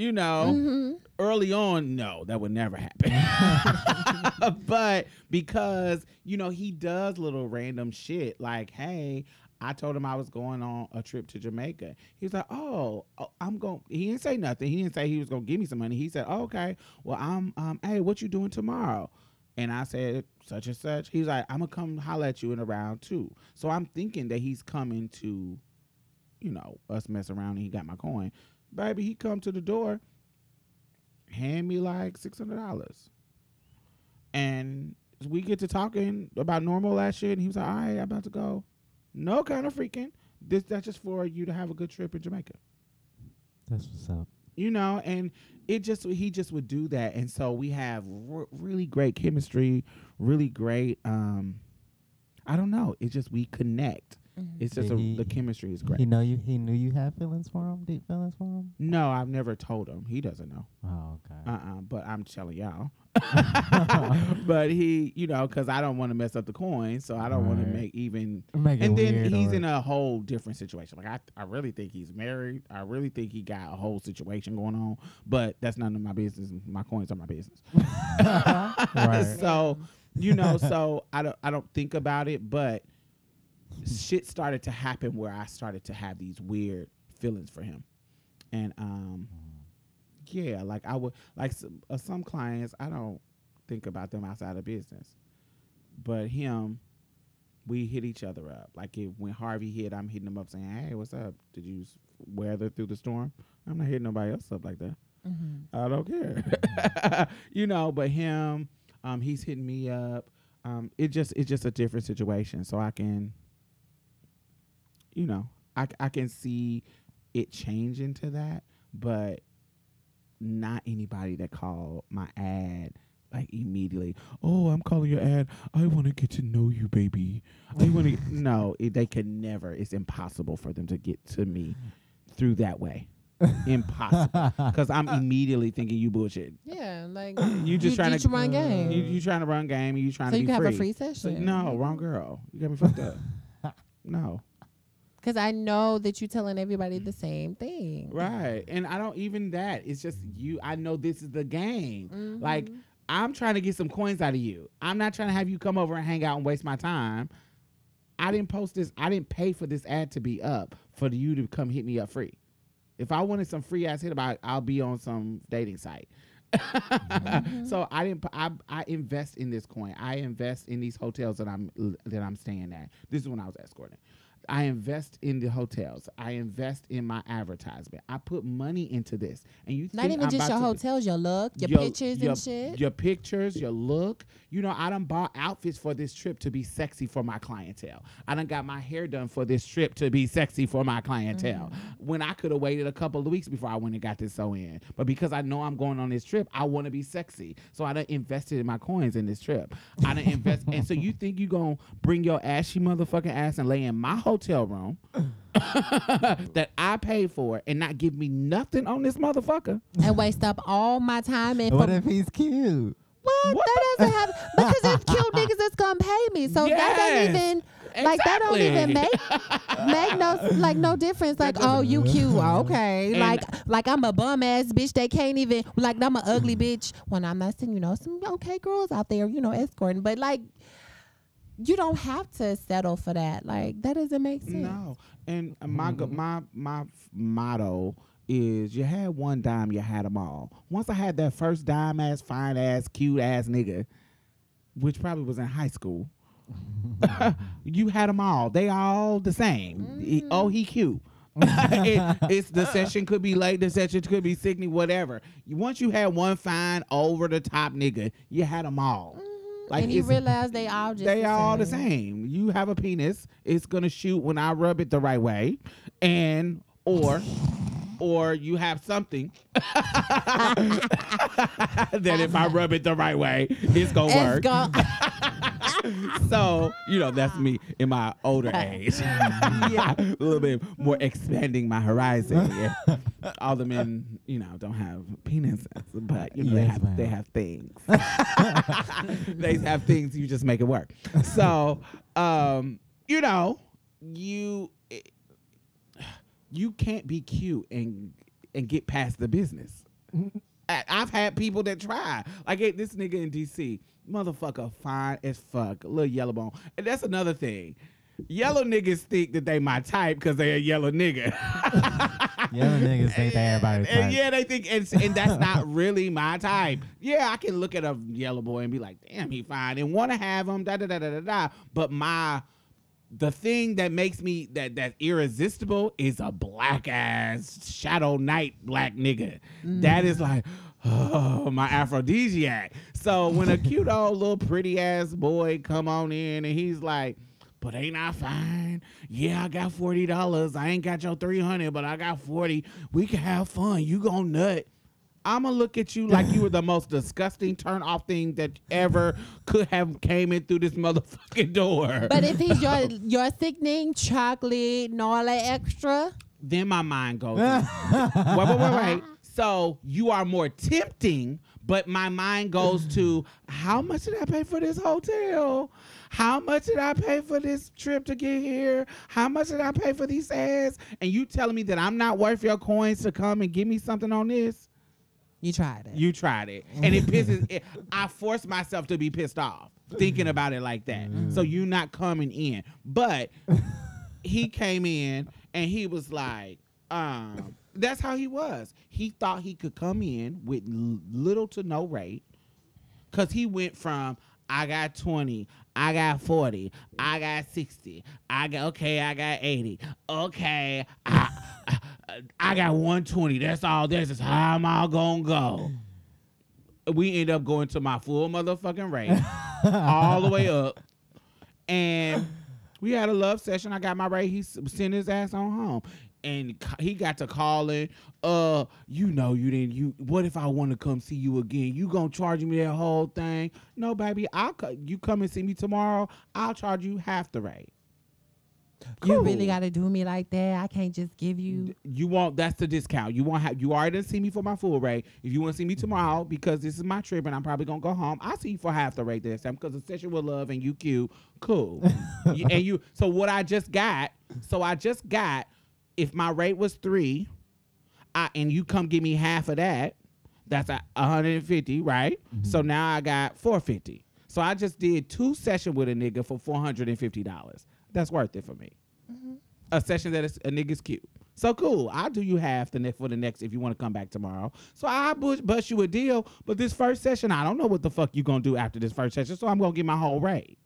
You know, Mm-hmm. early on, no, that would never happen. but because, you know, he does little random shit like, hey, I told him I was going on a trip to Jamaica. He's like, oh, oh, I'm going. He didn't say nothing. He didn't say he was going to give me some money. He said, oh, okay, well, I'm, um, hey, what you doing tomorrow? And I said, such and such. He's like, I'm gonna come holler at you in a round two. So I'm thinking that he's coming to, you know, us mess around and he got my coin. Baby, he come to the door, hand me like six hundred dollars. And we get to talking about normal last shit, and he was like, All right, I'm about to go. No kind of freaking. This that's just for you to have a good trip in Jamaica. That's what's up. You know, and it just he just would do that, and so we have r- really great chemistry, really great. um I don't know. It's just we connect. It's just a, he- the chemistry is great. He know you. He knew you had feelings for him. Deep feelings for him. no, I've never told him. He doesn't know. Oh, okay. Uh uh but I'm telling y'all. but he, you know, because I don't want to mess up the coin, so I don't want to make even. Make And then he's in a whole different situation. Like I, I really think he's married. I really think he got a whole situation going on. But that's none of my business. My coins are my business. Right. so, you know, so I don't, I don't think about it. But shit started to happen where I started to have these weird feelings for him, and um, yeah, like I would like some, uh, some clients. I don't think about them outside of business, but him, we hit each other up. Like if when Harvey hit, I'm hitting him up saying, "Hey, what's up? Did you weather through the storm?" I'm not hitting nobody else up like that. Mm-hmm. I don't care. you know, but him, um, he's hitting me up. Um, it just it's just a different situation. So I can, you know, I, I can see it change into that, but not anybody that called my ad like immediately. Oh, I'm calling your ad. I want to get to know you, baby. I want to. no, it, they can never. It's impossible for them to get to me through that way. Impossible. Because I'm uh, immediately thinking you bullshit. Yeah, like You just trying you to uh, run game. You, you trying to run game. and You trying so to you be can free. have a free So- session. no, wrong girl. You got me fucked up. No. Because I know that you're telling everybody the same thing. Right. And I don't even that. It's just you. I know this is the game. Like, Mhm. I'm trying to get some coins out of you. I'm not trying to have you come over and hang out and waste my time. I didn't post this. I didn't pay for this ad to be up for you to come hit me up free. If I wanted some free ass hit about, I'll be on some dating site. So I didn't. I invest in this coin. I invest in these hotels that I'm that I'm staying at. This is when I was escorting. I invest in the hotels. I invest in my advertisement. I put money into this, and you Not think even I'm just your hotels, your look, your, your- pictures your- and shit. Your pictures, your look. You know, I done bought outfits for this trip to be sexy for my clientele. I done got my hair done for this trip to be sexy for my clientele. Mm-hmm. When I could have waited a couple of weeks before I went and got this sew in. But because I know I'm going on this trip, I want to be sexy. So I done invested in my coins in this trip. I done invest and so you think you gonna bring your ashy motherfucking ass and lay in my hotel room that I paid for and not give me nothing on this motherfucker? and waste up all my time and what if he's cute? what? What that doesn't have because it's cute niggas that's gonna pay me. So that Yes. doesn't even like that don't even Exactly. make make no like no difference. Like oh you cute okay And- like like I'm a bum ass bitch. They can't even like I'm an ugly mm. bitch when I'm not seeing you know some okay girls out there you know escorting, but like. You don't have to settle for that. Like that doesn't make sense. No, and my go- mm-hmm. my my motto is: you had one dime, you had them all. Once I had that first dime ass, fine ass, cute ass nigga, which probably was in high school, you had them all. They all the same. He- mm-hmm. oh, he cute. it, it's the session could be late, the session could be sickly, whatever. You- Once you had one fine over the top nigga, you had them all. Mm-hmm. Like and you realize they all just they the all the same. same. You have a penis. It's gonna shoot when I rub it the right way, and or or you have something that if I rub it the right way, it's gonna It's work. gon- so you know that's me in my older age. yeah, a little bit more expanding my horizon. Yeah. All the men, you know, don't have penises, but you know they Yes, have they have things. they have things. You just make it work. So, um, you know, you you can't be cute and and get past the business. I- I've had people that try. Like hey, this nigga in DC, motherfucker, fine as fuck, little yellow bone. And that's another thing. Yellow niggas think that they my type because they a yellow nigga. Yellow niggas think they everybody's And type. yeah, they think, and, and that's not really my type. Yeah, I can look at a yellow boy and be like, damn, he fine, and want to have him, da da da da da da. But my, the thing that makes me that that irresistible is a black ass shadow night black nigga. That is like. Oh, my aphrodisiac. So when a cute old little pretty ass boy come on in and he's like, but ain't I fine? Yeah, I got forty dollars. I ain't got your three hundred, but I got forty. We can have fun. You gon' nut. I'ma look at you like you were the most disgusting turn off thing that ever could have came in through this motherfucking door. But if he's your your sickening chocolate and all that extra, then my mind goes. wait, wait, wait, wait. So you are more tempting, but my mind goes to how much did I pay for this hotel? How much did I pay for this trip to get here? How much did I pay for these ads? And you telling me that I'm not worth your coins to come and give me something on this? You tried it. You tried it, and it pisses. It, I force myself to be pissed off thinking about it like that. So you not coming in, but he came in and he was like, um, that's how he was. He thought he could come in with l- little to no rate, cause he went from I got twenty, I got forty, I got sixty, I got okay, I got eighty, okay, I, I got one twenty. That's all. This is how I'm all gonna go. We end up going to my full motherfucking rate, all the way up, and we had a love session. I got my rate. He sent his ass on home. And he got to calling. Uh, you know, you didn't. You what if I want to come see you again? You gonna charge me that whole thing? No, baby. I'll you come and see me tomorrow. I'll charge you half the rate. You really got to do me like that. I can't just give you. You want that's the discount. You want have you already didn't see me for my full rate. If you want to see me tomorrow because this is my trip and I'm probably gonna go home, I'll see you for half the rate this time because the session with love and you cute, cool. And you so what I just got, so I just got if my rate was three, I and you come give me half of that, that's a 150, right? Mm-hmm. So now I got 450. So I just did two session with a nigga for $450. That's worth it for me mm-hmm. a session that is a nigga's cute. So cool. I'll do you half the next for the next if you want to come back tomorrow. So I bust, bust you a deal. But this first session, I don't know what the fuck you gonna do after this first session. So I'm gonna get my whole rate.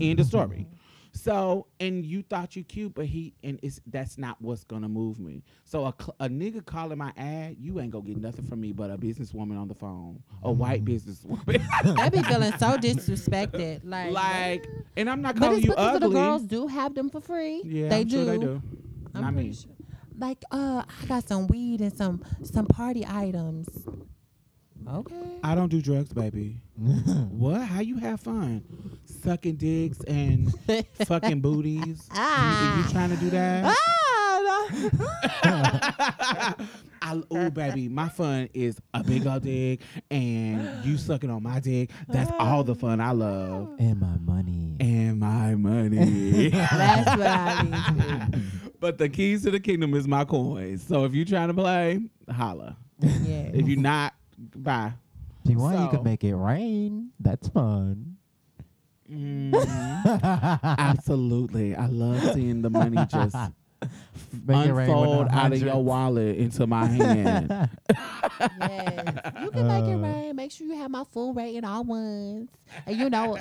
End of story. So and you thought you cute, but he and it's that's not what's gonna move me. So a, cl- a nigga calling my ad, you ain't gonna get nothing from me but a businesswoman on the phone, a white businesswoman. I be feeling so disrespected. Like, like, and I'm not but calling it's you because of the girls do have them for free. yeah, they I'm do. Sure they do. I'm Not pretty me. sure. Like, uh, I got some weed and some some party items. Okay. I don't do drugs, baby. what? How you have fun? Sucking dicks and fucking booties? You, Ah. you trying to do that? Ah, no. I, oh, baby, my fun is a big old dick and you sucking on my dick. That's all the fun I love. and my money. And my money. That's what I need. but the keys to the kingdom is my coins. So if you trying to play, holla. Yeah. If you not, bye. If you want, you so- could make it rain. That's fun. Mm, absolutely. I love seeing the money just Make it rain unfold the out of your wallet into my hand. Yes. You can make it Uh. rain. Make sure you have my full rate in all ones. And you know,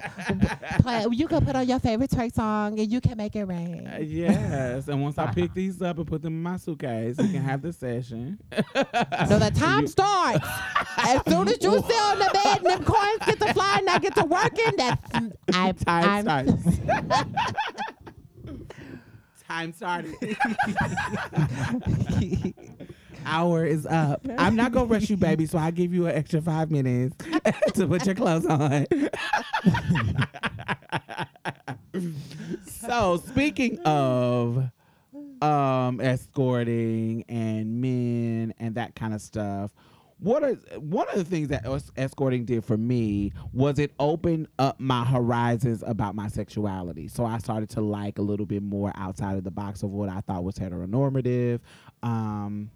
play, you can put on your favorite Turk song and you can make it rain. Uh, yes. And once I pick these up and put them in my suitcase, we can have the session. So the time starts. As soon as you sit on the bed and them coins get to flying, I get to working. That's I, Time I'm, starts. Time started. Hour is up. I'm not gonna rush you, baby. So I give you an extra five minutes to put your clothes on. so speaking of um escorting and men and that kind of stuff what are one of the things that escorting did for me was it opened up my horizons about my sexuality. So i started to like a little bit more outside of the box of what i thought was heteronormative. Um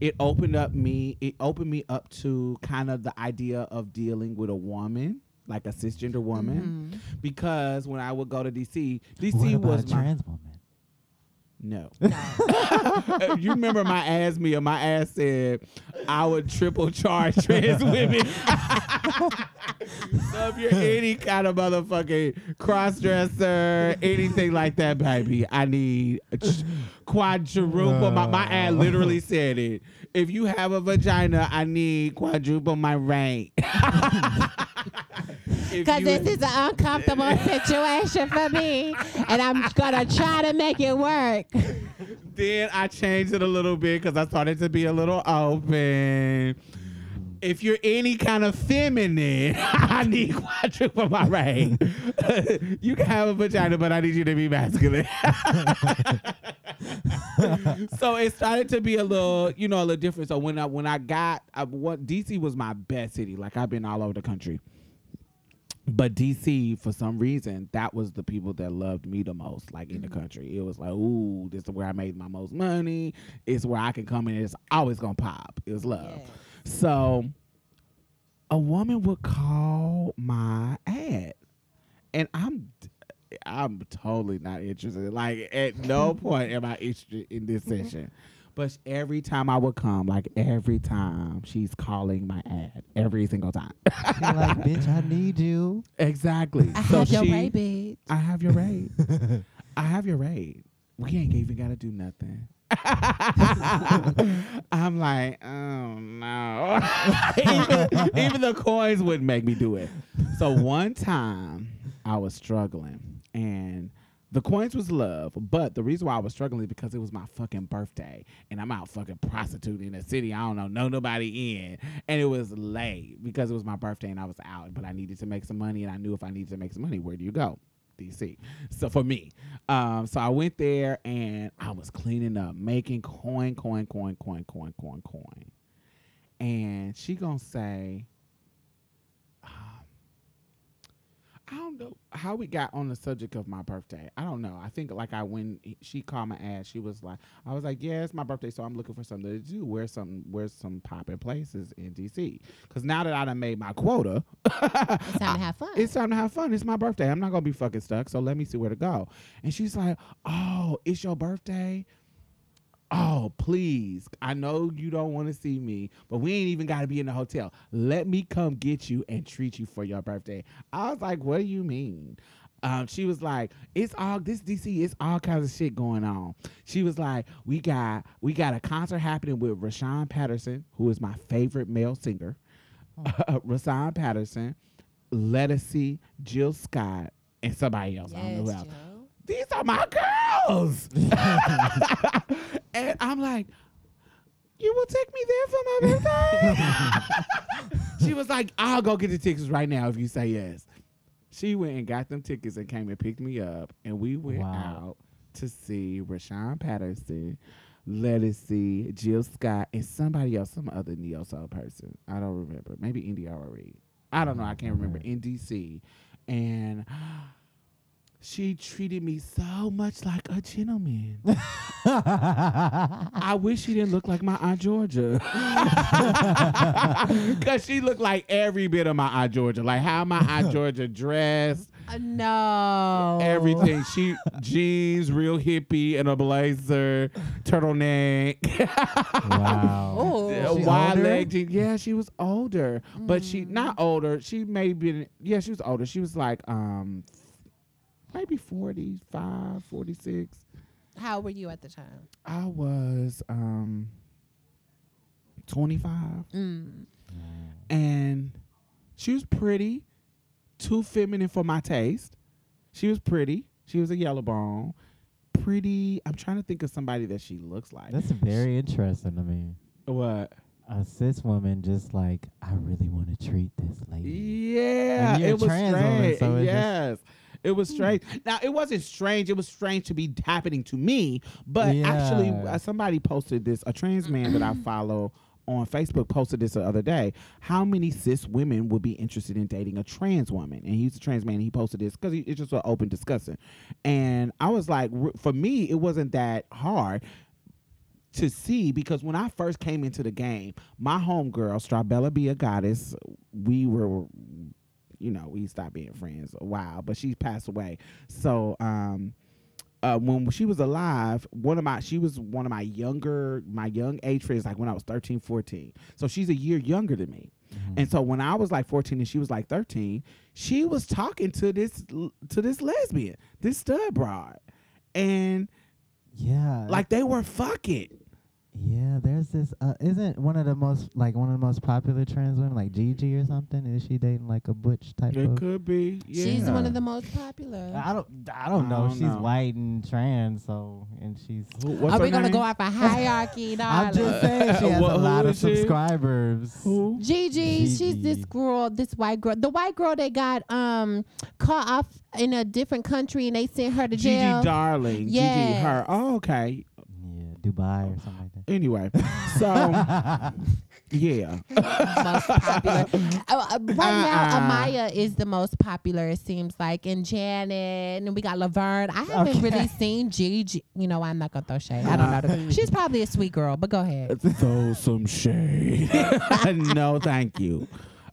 it opened up me it opened me up to kind of the idea of dealing with a woman like a cisgender woman. Because when i would go to dc dc was a my trans woman? No. Uh, you remember my ass me or my ass said I would triple charge trans women. so if you're any kind of motherfucking cross dresser, anything like that, baby, I need a ch- quadruple. My, my ad literally said it. If you have a vagina, I need quadruple my rank. Because this is an uncomfortable situation for me, and I'm gonna try to make it work. then I changed it a little bit because I started to be a little open. If you're any kind of feminine, I need quadruple my rank. you can have a vagina, but I need you to be masculine. so it started to be a little, you know, a little different. So when I when I got, I, what DC was my best city. Like I've been all over the country. But DC, for some reason, that was the people that loved me the most, like in the mm-hmm. country. It was like, ooh, this is where I made my most money. It's where I can come in. and It's always gonna pop. It was love. So, a woman would call my ad, and I'm, I'm totally not interested. Like at no point am I interested in this mm-hmm. session. But every time I would come, like every time, she's calling my ad every single time. You're like, bitch, I need you. Exactly. I so have your she, rate, bitch. I have your rate. I have your rate. We ain't even gotta do nothing. I'm like, oh no. even, even the coins wouldn't make me do it. So one time I was struggling and The coins was love, but the reason why I was struggling is because it was my fucking birthday, and I'm out fucking prostituting in the city. I don't know, know nobody in, and it was late because it was my birthday and I was out, but I needed to make some money, and I knew if I needed to make some money, where do you go? DC. So for me, um, so I went there and I was cleaning up, making coin, coin, coin, coin, coin, coin, coin, and she gonna say, um, I don't know how we got on the subject of my birthday. I don't know. I think like I when she called my ass, she was like, I was like, yeah, it's my birthday, so I'm looking for something to do. Where's some where's some popping places in DC? Because now that I done made my quota, It's time to have fun. it's time to have fun. It's my birthday. I'm not gonna be fucking stuck. So let me see where to go. And she's like, "Oh, it's your birthday." Oh, please. I know you don't want to see me, but we ain't even got to be in the hotel. Let me come get you and treat you for your birthday. I was like, what do you mean? Um, she was like, it's all this DC, it's all kinds of shit going on. She was like, we got we got a concert happening with Rahsaan Patterson, who is my favorite male singer. Rahsaan Patterson, Ledisi, Jill Scott, and somebody else. I don't know who yes, else Joe. these are my girls. and I'm like, you will take me there for my birthday? she was like, I'll go get the tickets right now if you say yes. She went and got them tickets and came and picked me up, and we went Wow. out to see Rahsaan Patterson, Ledisi, Jill Scott, and somebody else, some other neo soul person. I don't remember. Maybe Indiara Reed. I don't know. I can't remember. In DC, and she treated me so much like a gentleman. I wish she didn't look like my Aunt Georgia. Because she looked like every bit of my Aunt Georgia. Like how my Aunt Georgia dressed, Uh, no. everything. She jeans, real hippie, and a blazer, turtleneck, wow. Oh. wide older? leg jeans. Yeah, she was older, but she Mm. not older. She may be. Yeah, she was older. She was like um, maybe 45, 46. How were you at the time? I was um 25 Mm. and she was pretty, too feminine for my taste. She was pretty. She was a yellow bone. Pretty. I'm trying to think of somebody that she looks like. That's very interesting to me. what? A cis woman just like, I really want to treat this lady. Yeah, And you're it was trans woman, strange. so it just- yes. It was strange. Now it wasn't strange. It was strange to be happening to me. But actually, uh, somebody posted this. A trans man that I follow on Facebook posted this the other day. How many cis women would be interested in dating a trans woman? And he's a trans man. And he posted this because it's just an open discussion. And I was like, r- for me, it wasn't that hard to see because when I first came into the game, my homegirl, Strabella Be a Goddess, we were you know, we stopped being friends a while, but she passed away. So, um, uh, when she was alive, one of my, she was one of my younger, my young age friends, like when I was 13, 14. So she's a year younger than me. And so when I was like 14 and she was like 13, she was talking to this, to this lesbian, this stud broad. And Yeah. like they were fucking. Yeah, there's this. Uh, isn't one of the most like one of the most popular trans women like Gigi or something? Is she dating like a butch type It of? could be. Yeah. She's one of the most popular. I don't. I don't I know. don't she's know. white and trans, so and she's. Who- what's Are her we gonna name? go off a hierarchy, I'm just saying she has Wha- a lot of is she? subscribers. Who? Gigi, she's this girl, this white girl, the white girl that got um caught off in a different country and they sent her to jail. Gigi jail. Darling. Gigi, her. Oh, okay. Yeah, Dubai or something like that. Anyway, so yeah, most popular. Uh, uh, right now, Uh-uh. Amaya is the most popular. It seems like, and Janet, and we got Laverne. I haven't Okay. really seen Gigi. You know, I'm not gonna throw shade. I don't know. She's probably a sweet girl, but go ahead. throw some shade. no, thank you.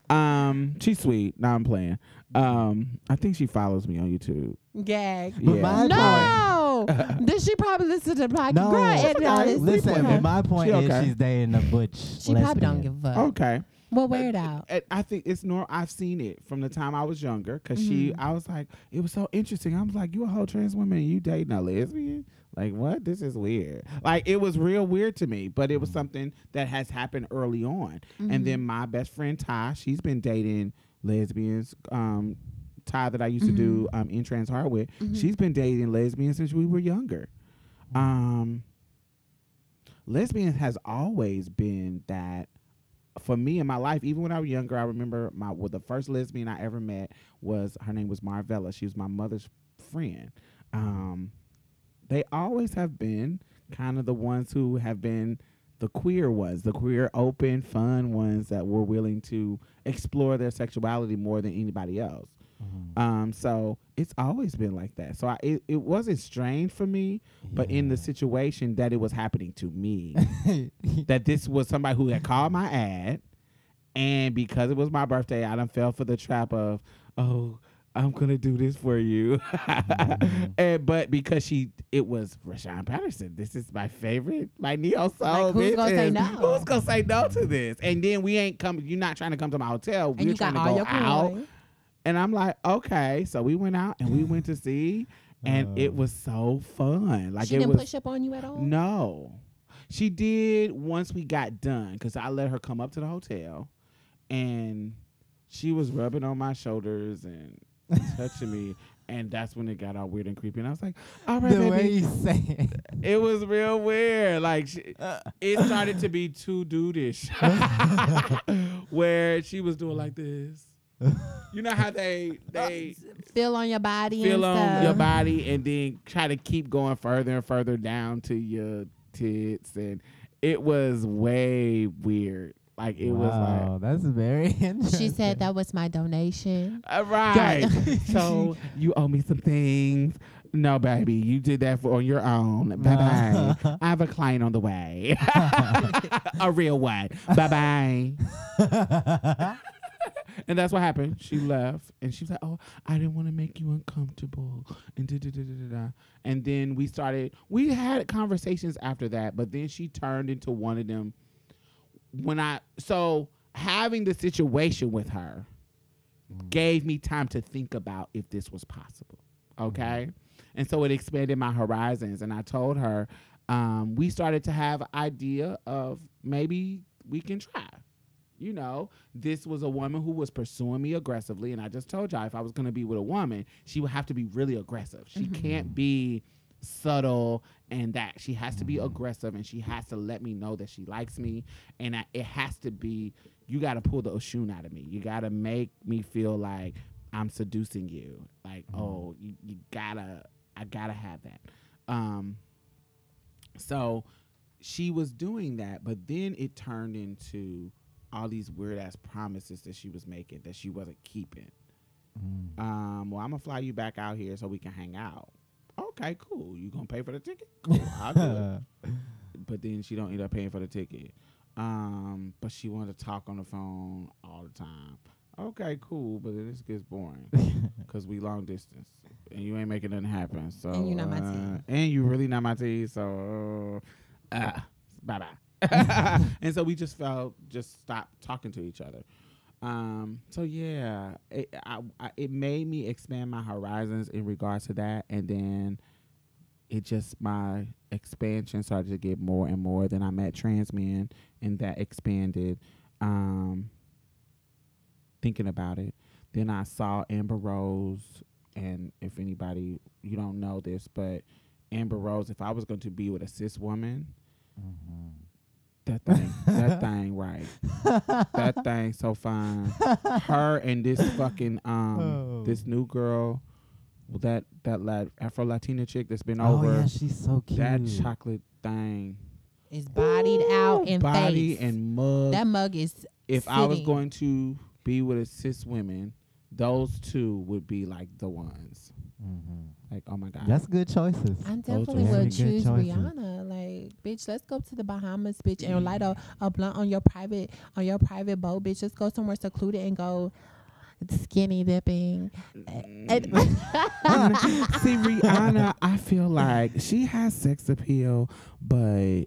Um, she's sweet. Now I'm playing. Um, I think she follows me on YouTube. Gag. But Yeah. my No, then she probably listen to the podcast. No, Girl, edit all Listen, but my point She is she's dating a butch. she probably don't give a fuck. Okay. Well, wear it out. And I think it's normal. I've seen it from the time I was younger because she Mhm. I was like it was so interesting. I was like, you a whole trans woman and you dating a lesbian? Like what? This is weird. Like it was real weird to me, but it was something that has happened early on. And then my best friend Ty, she's been dating lesbians. Um, child that I used to do um, in trans heart with, Mhm. she's been dating lesbians since we were younger. Um, lesbian has always been that for me in my life. Even when I was younger, I remember my well, the first lesbian I ever met was her name was Marvella. She was my mother's friend. Um, they always have been kind of the ones who have been the queer ones, the queer, open, fun ones that were willing to explore their sexuality more than anybody else. Mhm. Um, so it's always been like that. So I, it, it wasn't strange for me, but in the situation that it was happening to me, that this was somebody who had called my ad, and because it was my birthday, I done fell for the trap of, oh, I'm gonna do this for you. Mhm. and but because she, it was Rahsaan Patterson. This is my favorite, my neo soul. Like, who's gonna say no? Who's gonna say no to this? And then we ain't come. You're not trying to come to my hotel. and We're you trying got to all go your out. coins. And I'm like, okay. So we went out and we went to see, and Uh. it was so fun. Like she it didn't was push up on you at all. no. She did once we got done because I let her come up to the hotel and she was rubbing on my shoulders and touching me. And that's when it got all weird and creepy. And I was like, all right, the baby. way you say it. It was real weird. Like, she, uh. it started to be too dudeish where she was doing like this. You know how they, they, Feel on your body. feel and on stuff. your body and then try to keep going further and further down to your tits and it was way weird like it was wow, that's very interesting. She said that was my donation. like uh, right so you owe me some things no baby you did that for on your own bye bye i have a client on the way a real one bye bye And that's what happened. She left, and she was like, "Oh, I didn't want to make you uncomfortable." And da, da, da, da, da, da. and then we started. We had conversations after that, but then she turned into one of them. When I so having the situation with her mm. gave me time to think about if this was possible. Okay, mm-hmm. and so it expanded my horizons. And I told her um, we started to have idea of maybe we can try you know, this was a woman who was pursuing me aggressively. And I just told y'all if I was going to be with a woman, she would have to be really aggressive. She mm-hmm. can't be subtle and that. She has to be aggressive and she has to let me know that she likes me. And I, it has to be, you got to pull the Oshun out of me. You got to make me feel like I'm seducing you. Like, oh, you, you gotta, I gotta have that. Um, so she was doing that, but then it turned into all these weird ass promises that she was making that she wasn't keeping. Mm. Um, well, I'm gonna fly you back out here so we can hang out. Okay, cool. You gonna pay for the ticket? Cool, I'll do it. But then she don't end up paying for the ticket. Um, but she wanted to talk on the phone all the time. Okay, cool, but then this gets boring because we long distance and you ain't making nothing happen. So And you not my uh, tea. and you really not my tea. So uh, bye bye. and so we just felt just stopped talking to each other. Um, so yeah, it, I, I, it made me expand my horizons in regards to that, and then it just my expansion started to get more and more. Then I met trans men, and that expanded. Um, thinking about it, then I saw Amber Rose, and if anybody you don't know this, but Amber Rose, if I was going to be with a cis woman, Mhm. That thing, that thing, right? that thing so fine. Her and this fucking um Oh. this new girl, that that la- Afro Latina chick that's been Oh over yeah, she's so cute. that chocolate thing, Is bodied out and body face. and mug. that mug is if I was going to be with a cis women, those two would be like the ones. Mhm. Like oh my god, That's good choices. I are definitely very would choose. Rihanna. Like, bitch, let's go to the Bahamas, bitch, and light a, a blunt on your private on your private boat, bitch. Let's go somewhere secluded and go skinny dipping. Mm. See, Rihanna, I feel like she has sex appeal, but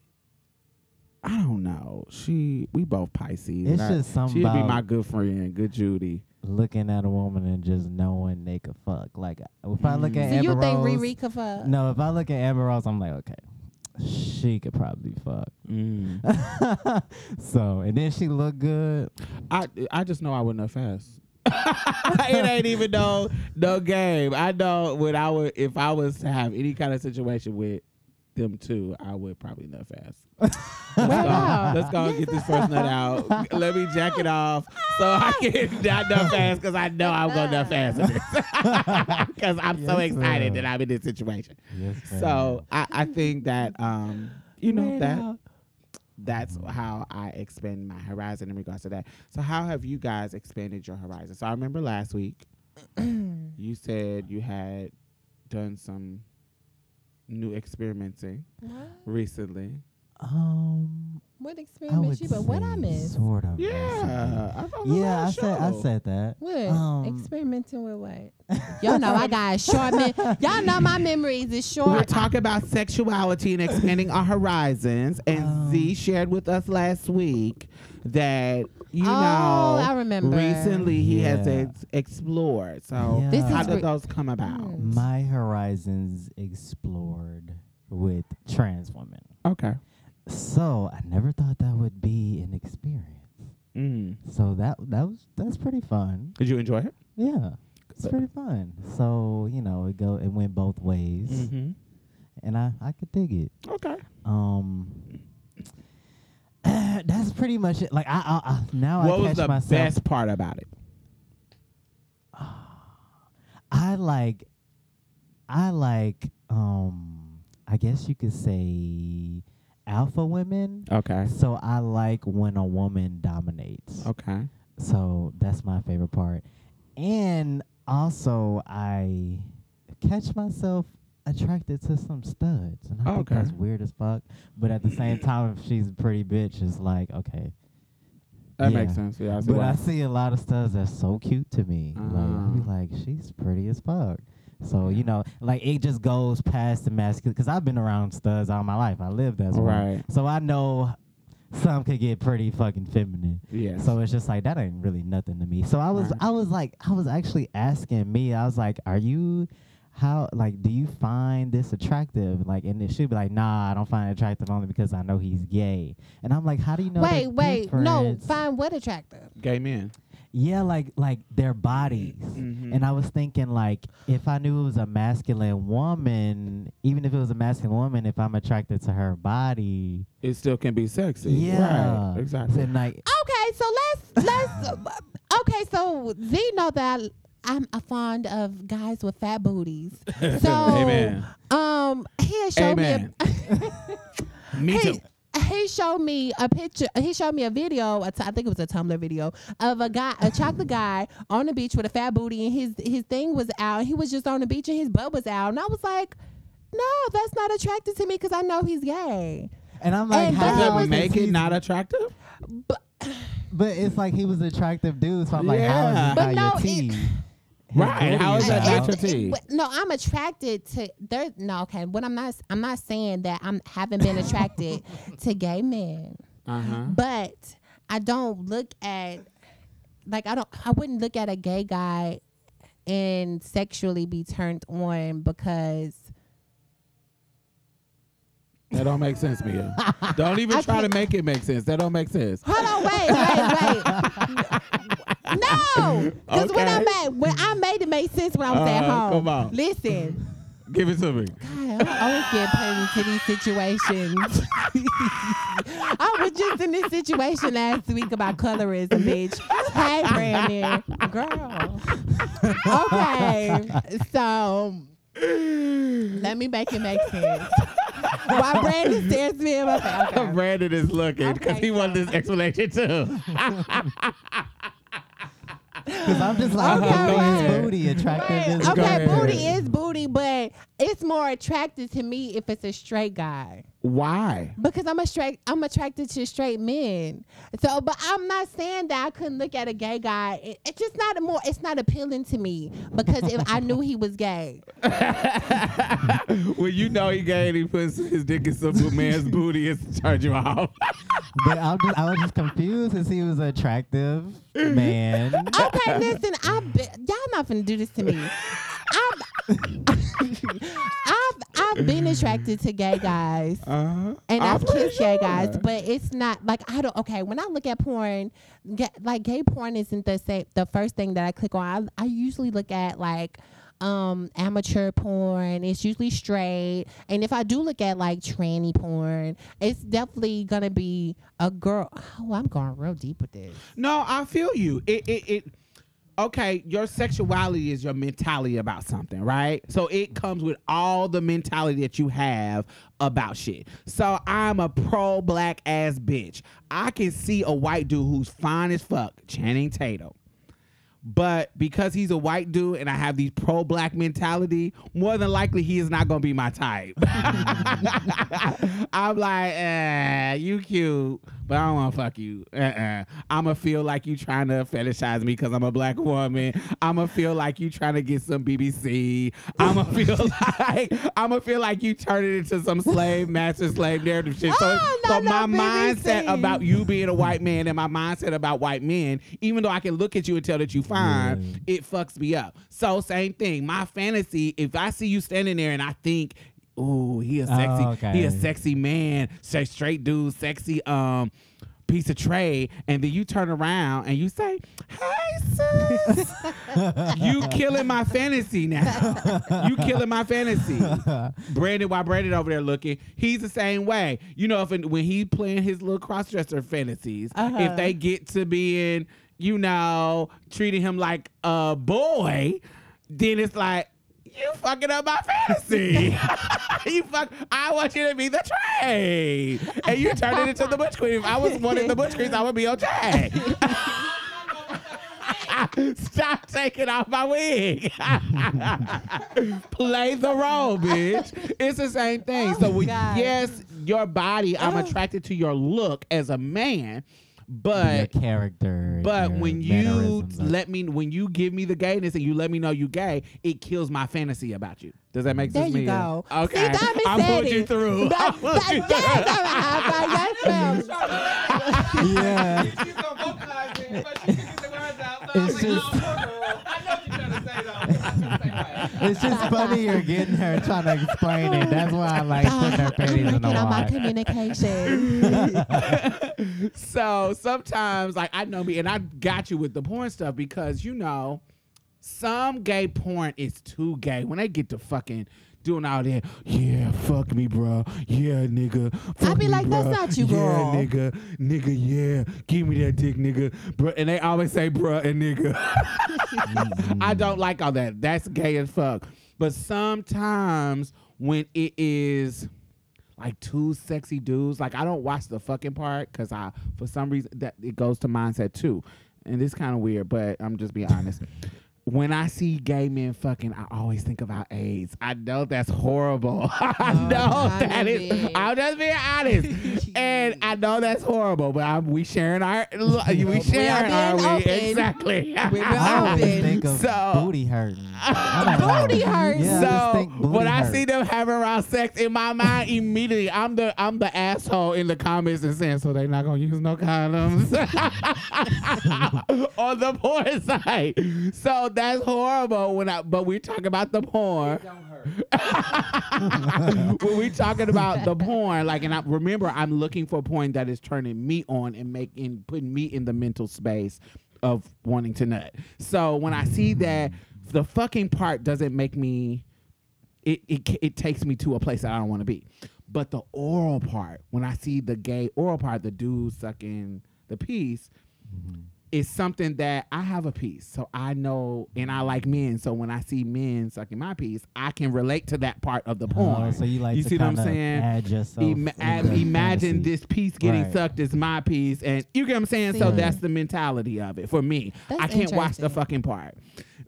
I don't know. She, we both Pisces. It's I- just something she'd be my good friend, good Judy. Looking at a woman and just knowing they could fuck. Like if I look Mm. at so Amber you think Rose, Riri could fuck? no, if I look at Amber Rose, I'm like, okay, she could probably fuck. Mm. so and then she look good. I, I just know I wouldn't have fast. it ain't even no no game. I know when I would if I was to have any kind of situation with them too, I would probably nut fast. Let's go, let's go and get this first nut out. Let me jack it off so I can not nut fast because I know I'm gonna nut fast. Because I'm so excited sir. that I'm in this situation. Yes, So I, I think that um you know that out. that's how I expand my horizon in regards to that. So how have you guys expanded your horizon? So I remember last week you said you had done some new experimenting recently. Um, What I experiment you? But what I say missed? Sort of. Yeah, I thought it was Yeah, I the said I said that. What Um, experimenting with what? Y'all know I got a short. Me- y'all know my memories is short. We're talking about sexuality and expanding our horizons, and Um, Z shared with us last week that you oh, know I remember. recently he has Yeah. ex- explored. So This how is did re- those come about? Mm. My horizons explored with trans women. Okay. So I never thought that would be an experience. Mm. So that that was that's pretty fun. Did you enjoy it? Yeah, it's pretty fun. So you know, it go it went both ways, Mm-hmm. and I I could dig it. Okay. Um, that's pretty much it. Like I, I, I now what I was catch the myself. best part about it? I like, I like, um, I guess you could say alpha women. Okay. So I like when a woman dominates. Okay. So that's my favorite part. And also I catch myself attracted to some studs. And I think that's weird as fuck. But at the same time if she's a pretty bitch, it's like, okay. That Yeah. makes sense. Yeah. I But why. I see a lot of studs that's so cute to me. Like I be Ah. like, she's pretty as fuck. So you know, like it just goes past the masculine. Because I've been around studs all my life. I lived as one, Right. so I know some could get pretty fucking feminine. Yes. So it's just like that ain't really nothing to me. So I was, Right. I was like, I was actually asking me. I was like, are you? How like do you find this attractive? Like, and it should be like, nah, I don't find it attractive only because I know he's gay. And I'm like, how do you know? wait, the wait, no. difference? Find what attractive? Gay men. Yeah, like like their bodies. Mhm. And I was thinking like if I knew it was a masculine woman, even if it was a masculine woman, if I'm attracted to her body, it still can be sexy. yeah, Right. Exactly. And like Okay, so let's let's. okay, so Z know that I'm a fond of guys with fat booties. So, Amen. um, he showed Amen. me. A, Me too. he showed me a picture. He showed me a video. a t- I think it was a Tumblr video of a guy, a chocolate guy on the beach with a fat booty, and his his thing was out. He was just on the beach, and his butt was out. And I was like, no, that's not attractive to me because I know he's gay. and I'm like And how Does that make it not attractive? But but it's like he was an attractive dude, so I'm like, how is Yeah. it But not no, your it- tea? His Right, How is that out. not your tea? No, I'm attracted to there. No, okay. What I'm not, I'm not saying that I'm haven't been attracted to gay men, Uh huh. but I don't look at like I don't. I wouldn't look at a gay guy and sexually be turned on because That don't make sense, Mia. don't even I try to make it make sense. That don't make sense. hold on, wait, wait, wait. No, because when I Okay. made when I made it make sense when I was at Uh, home. come on. Listen, Give it to me. God, I always get put into these situations. I was just in this situation last week about colorism, bitch. Hey, Brandon, girl. Okay, so let me make it make sense. Why Brandon stares at me? I'm like, okay. Brandon is looking because Okay, he wanted so- this explanation too. Because I'm just like, Okay, booty right. is booty, attractive Right. Okay, booty is booty, but it's more attractive to me if it's a straight guy. Why? Because I'm a straight, I'm attracted to straight men. So, but I'm not saying that I couldn't look at a gay guy. It, it's just not a more. It's not appealing to me because if I knew he was gay, when you know he gay and he puts his dick in some man's booty, it's turned you off. But I'm just, I was just confused since he was an attractive man. okay, listen, I be, y'all not finna do this to me. I've, I've, been attracted to gay guys. Uh-huh. And I've pretty kissed gay guys, but it's not like I don't. Okay, when I look at porn, ga- like gay porn isn't the same. The first thing that I click on, I, I usually look at like um amateur porn. It's usually straight, and if I do look at like tranny porn, it's definitely gonna be a girl. Oh, I'm going real deep with this. No, I feel you. It, it, it. Okay, your sexuality is your mentality about something, right? So it comes with all the mentality that you have about shit. So I'm a pro black ass bitch. I can see a white dude who's fine as fuck, Channing Tatum. But because he's a white dude and I have these pro black mentality, more than likely he is not gonna be my type. I'm like, eh, you cute, but I don't wanna fuck you. Uh-uh. I'ma feel like you trying to fetishize me because I'm a black woman. I'ma feel like you trying to get some BBC. I'ma feel like I'ma feel like you turning into some slave master slave narrative shit. So, Oh, so no, my no, mindset about you being a white man and my mindset about white men, even though I can look at you and tell that you fine, it fucks me up. So same thing. My fantasy, if I see you standing there and I think, ooh, he a sexy, Oh, he a sexy man, say straight dude, sexy um piece of trade, and then you turn around and you say, Hey sis, you killing my fantasy now. you killing my fantasy. Brandon, why Brandon over there looking, he's the same way. You know, if when he playing his little cross dresser fantasies, Uh-huh. if they get to being, you know, treating him like a boy, then it's like. You fucking up my fantasy. you fuck. I want you to be the trade, and you turn it into the Butch Queen. If I was one of the Butch Queens, I would be okay. Stop taking off my wig. Play the role, bitch. It's the same thing. Oh so, when, God. yes, your body, I'm attracted to your look as a man, but your character. but your when you let me, when you give me the gayness and you let me know you gay, it kills my fantasy about you. Does that make There sense? you Mia? go. Okay, See, Diamond I pulled you through. I pulled that, you through. I'm a high five. Yes, ma'am. yeah. It's just- It's just funny you're getting her trying to explain it. That's why I like putting her I'm panties in the on my communication. so sometimes, like I know me, and I got you with the porn stuff because you know, some gay porn is too gay when they get to fucking doing all that. Yeah, fuck me, bro. Yeah, nigga. Fuck be me, like, that's not you, yeah, nigga. Nigga, yeah. Give me that dick, nigga. Bruh. And they always say, bruh and nigga. I don't like all that. That's gay as fuck. But sometimes when it is like two sexy dudes, like I don't watch the fucking part because I, for some reason, that it goes to mindset too, and it's kind of weird. But I'm just being honest. When I see gay men fucking, I always think about AIDS. I know that's horrible. I oh, know God, that is. David. I'm just being honest, and I know that's horrible. But I'm, we sharing our, we sharing, are we? open. Exactly. We're I always open. think of So- booty hurting. I don't know. Booty hurts. Yeah, so think booty when I see them having around sex in my mind, immediately I'm the I'm the asshole in the comments and saying, so they not gonna use no condoms on the porn site. So that's horrible. When I but we're talking about the porn. when we talking about the porn, like, and I remember I'm looking for a porn that is turning me on and making putting me in the mental space of wanting to nut. So when I see that the fucking part doesn't make me it, it it takes me to a place that I don't want to be. But the oral part, when I see the gay oral part, the dude sucking the piece, mm-hmm. Is something that I have a piece. So I know, and I like men. So when I see men sucking my piece, I can relate to that part of the porn. Oh, so you like you to see what I'm saying? Add yourself. Ima- in ab- the imagine fantasy. this piece getting Right. sucked is my piece, and you get what I'm saying. So See. that's the mentality of it for me. That's I can't watch the fucking part,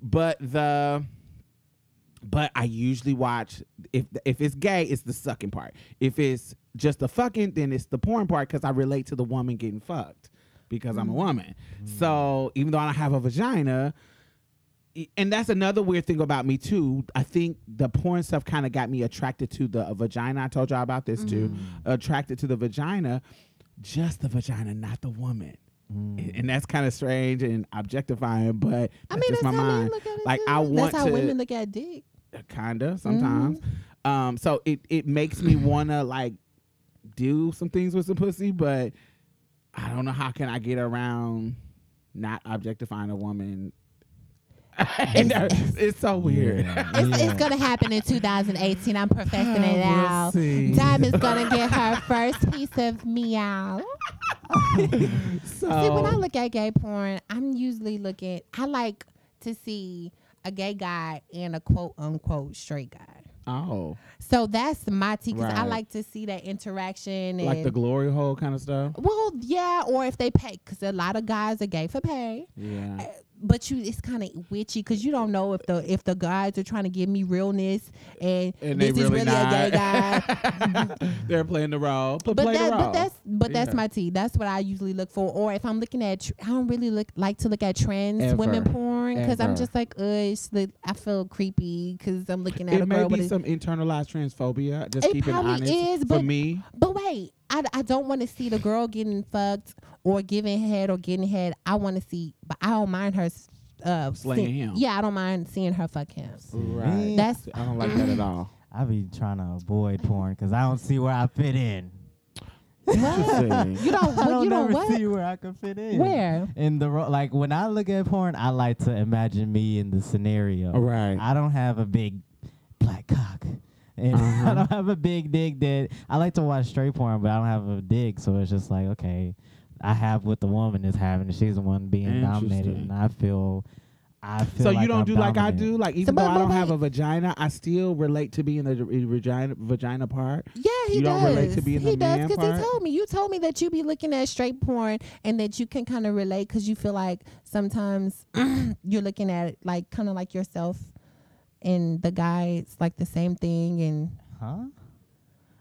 but the but I usually watch if if it's gay, it's the sucking part. If it's just the fucking, then it's the porn part because I relate to the woman getting fucked because I'm a mm-hmm. woman. Mm-hmm. So even though I don't have a vagina, and that's another weird thing about me too. I think the porn stuff kind of got me attracted to the uh, vagina. I told y'all about this too. Mm-hmm. Attracted to the vagina, just the vagina, not the woman. Mm. And that's kind of strange and objectifying, but that's I mean, just that's my mind. look at it. Like too. I want That's how to women look at dick. Uh, kinda sometimes. Um, so it it makes me wanna like do some things with some pussy, but I don't know how can I get around not objectifying a woman. it's so weird. Yeah, It's, yeah. it's gonna happen in 2018. I'm professing it ah, We'll out. see. Diamond's gonna get her first piece of meow. So See, when I look at gay porn, I'm usually looking. I like to see a gay guy and a quote unquote straight guy. Oh, So that's my tea because I like to see that interaction and like the glory hole kind of stuff. well, yeah, or if they pay, because a lot of guys are gay for pay. Yeah. Eh, But you, it's kind of witchy because you don't know if the if the guys are trying to give me realness and, And this they is really really a gay guy. They're playing the role. But, But that, the role. but that's but that's my tea. That's what I usually look for. Or if I'm looking at, tr- I don't really look like to look at trans women porn because I'm just like, the, I feel creepy because I'm looking at it a may girl be with a, some internalized transphobia. Just It keeping probably honest is, for but- me. But wait, I, I don't want to see the girl getting fucked or giving head or getting head. I want to see, but I don't mind her. Uh, Slaying see- him. Yeah, I don't mind seeing her fuck him. Right. That's I don't like that at all. I be trying to avoid porn because I don't see where I fit in. Interesting. you don't. I don't you don't what? see where I can fit in. Where? In the ro- like when I look at porn, I like to imagine me in the scenario. Right. I don't have a big black cock. And Uh-huh. I don't have a big dick that I like to watch straight porn, but I don't have a dick, so it's just like, okay, I have what the woman is having, and she's the one being dominated, and I feel I feel So like you don't I'm do like I do, like even but- though I but don't have a vagina, I still relate to being the the vagina vagina part. Yeah, he You does. don't relate to being he the does man he told me. You told me that you be looking at straight porn and that you can kind of relate because you feel like sometimes you're looking at it like kind of like yourself, and the guy it's like the same thing. And Huh?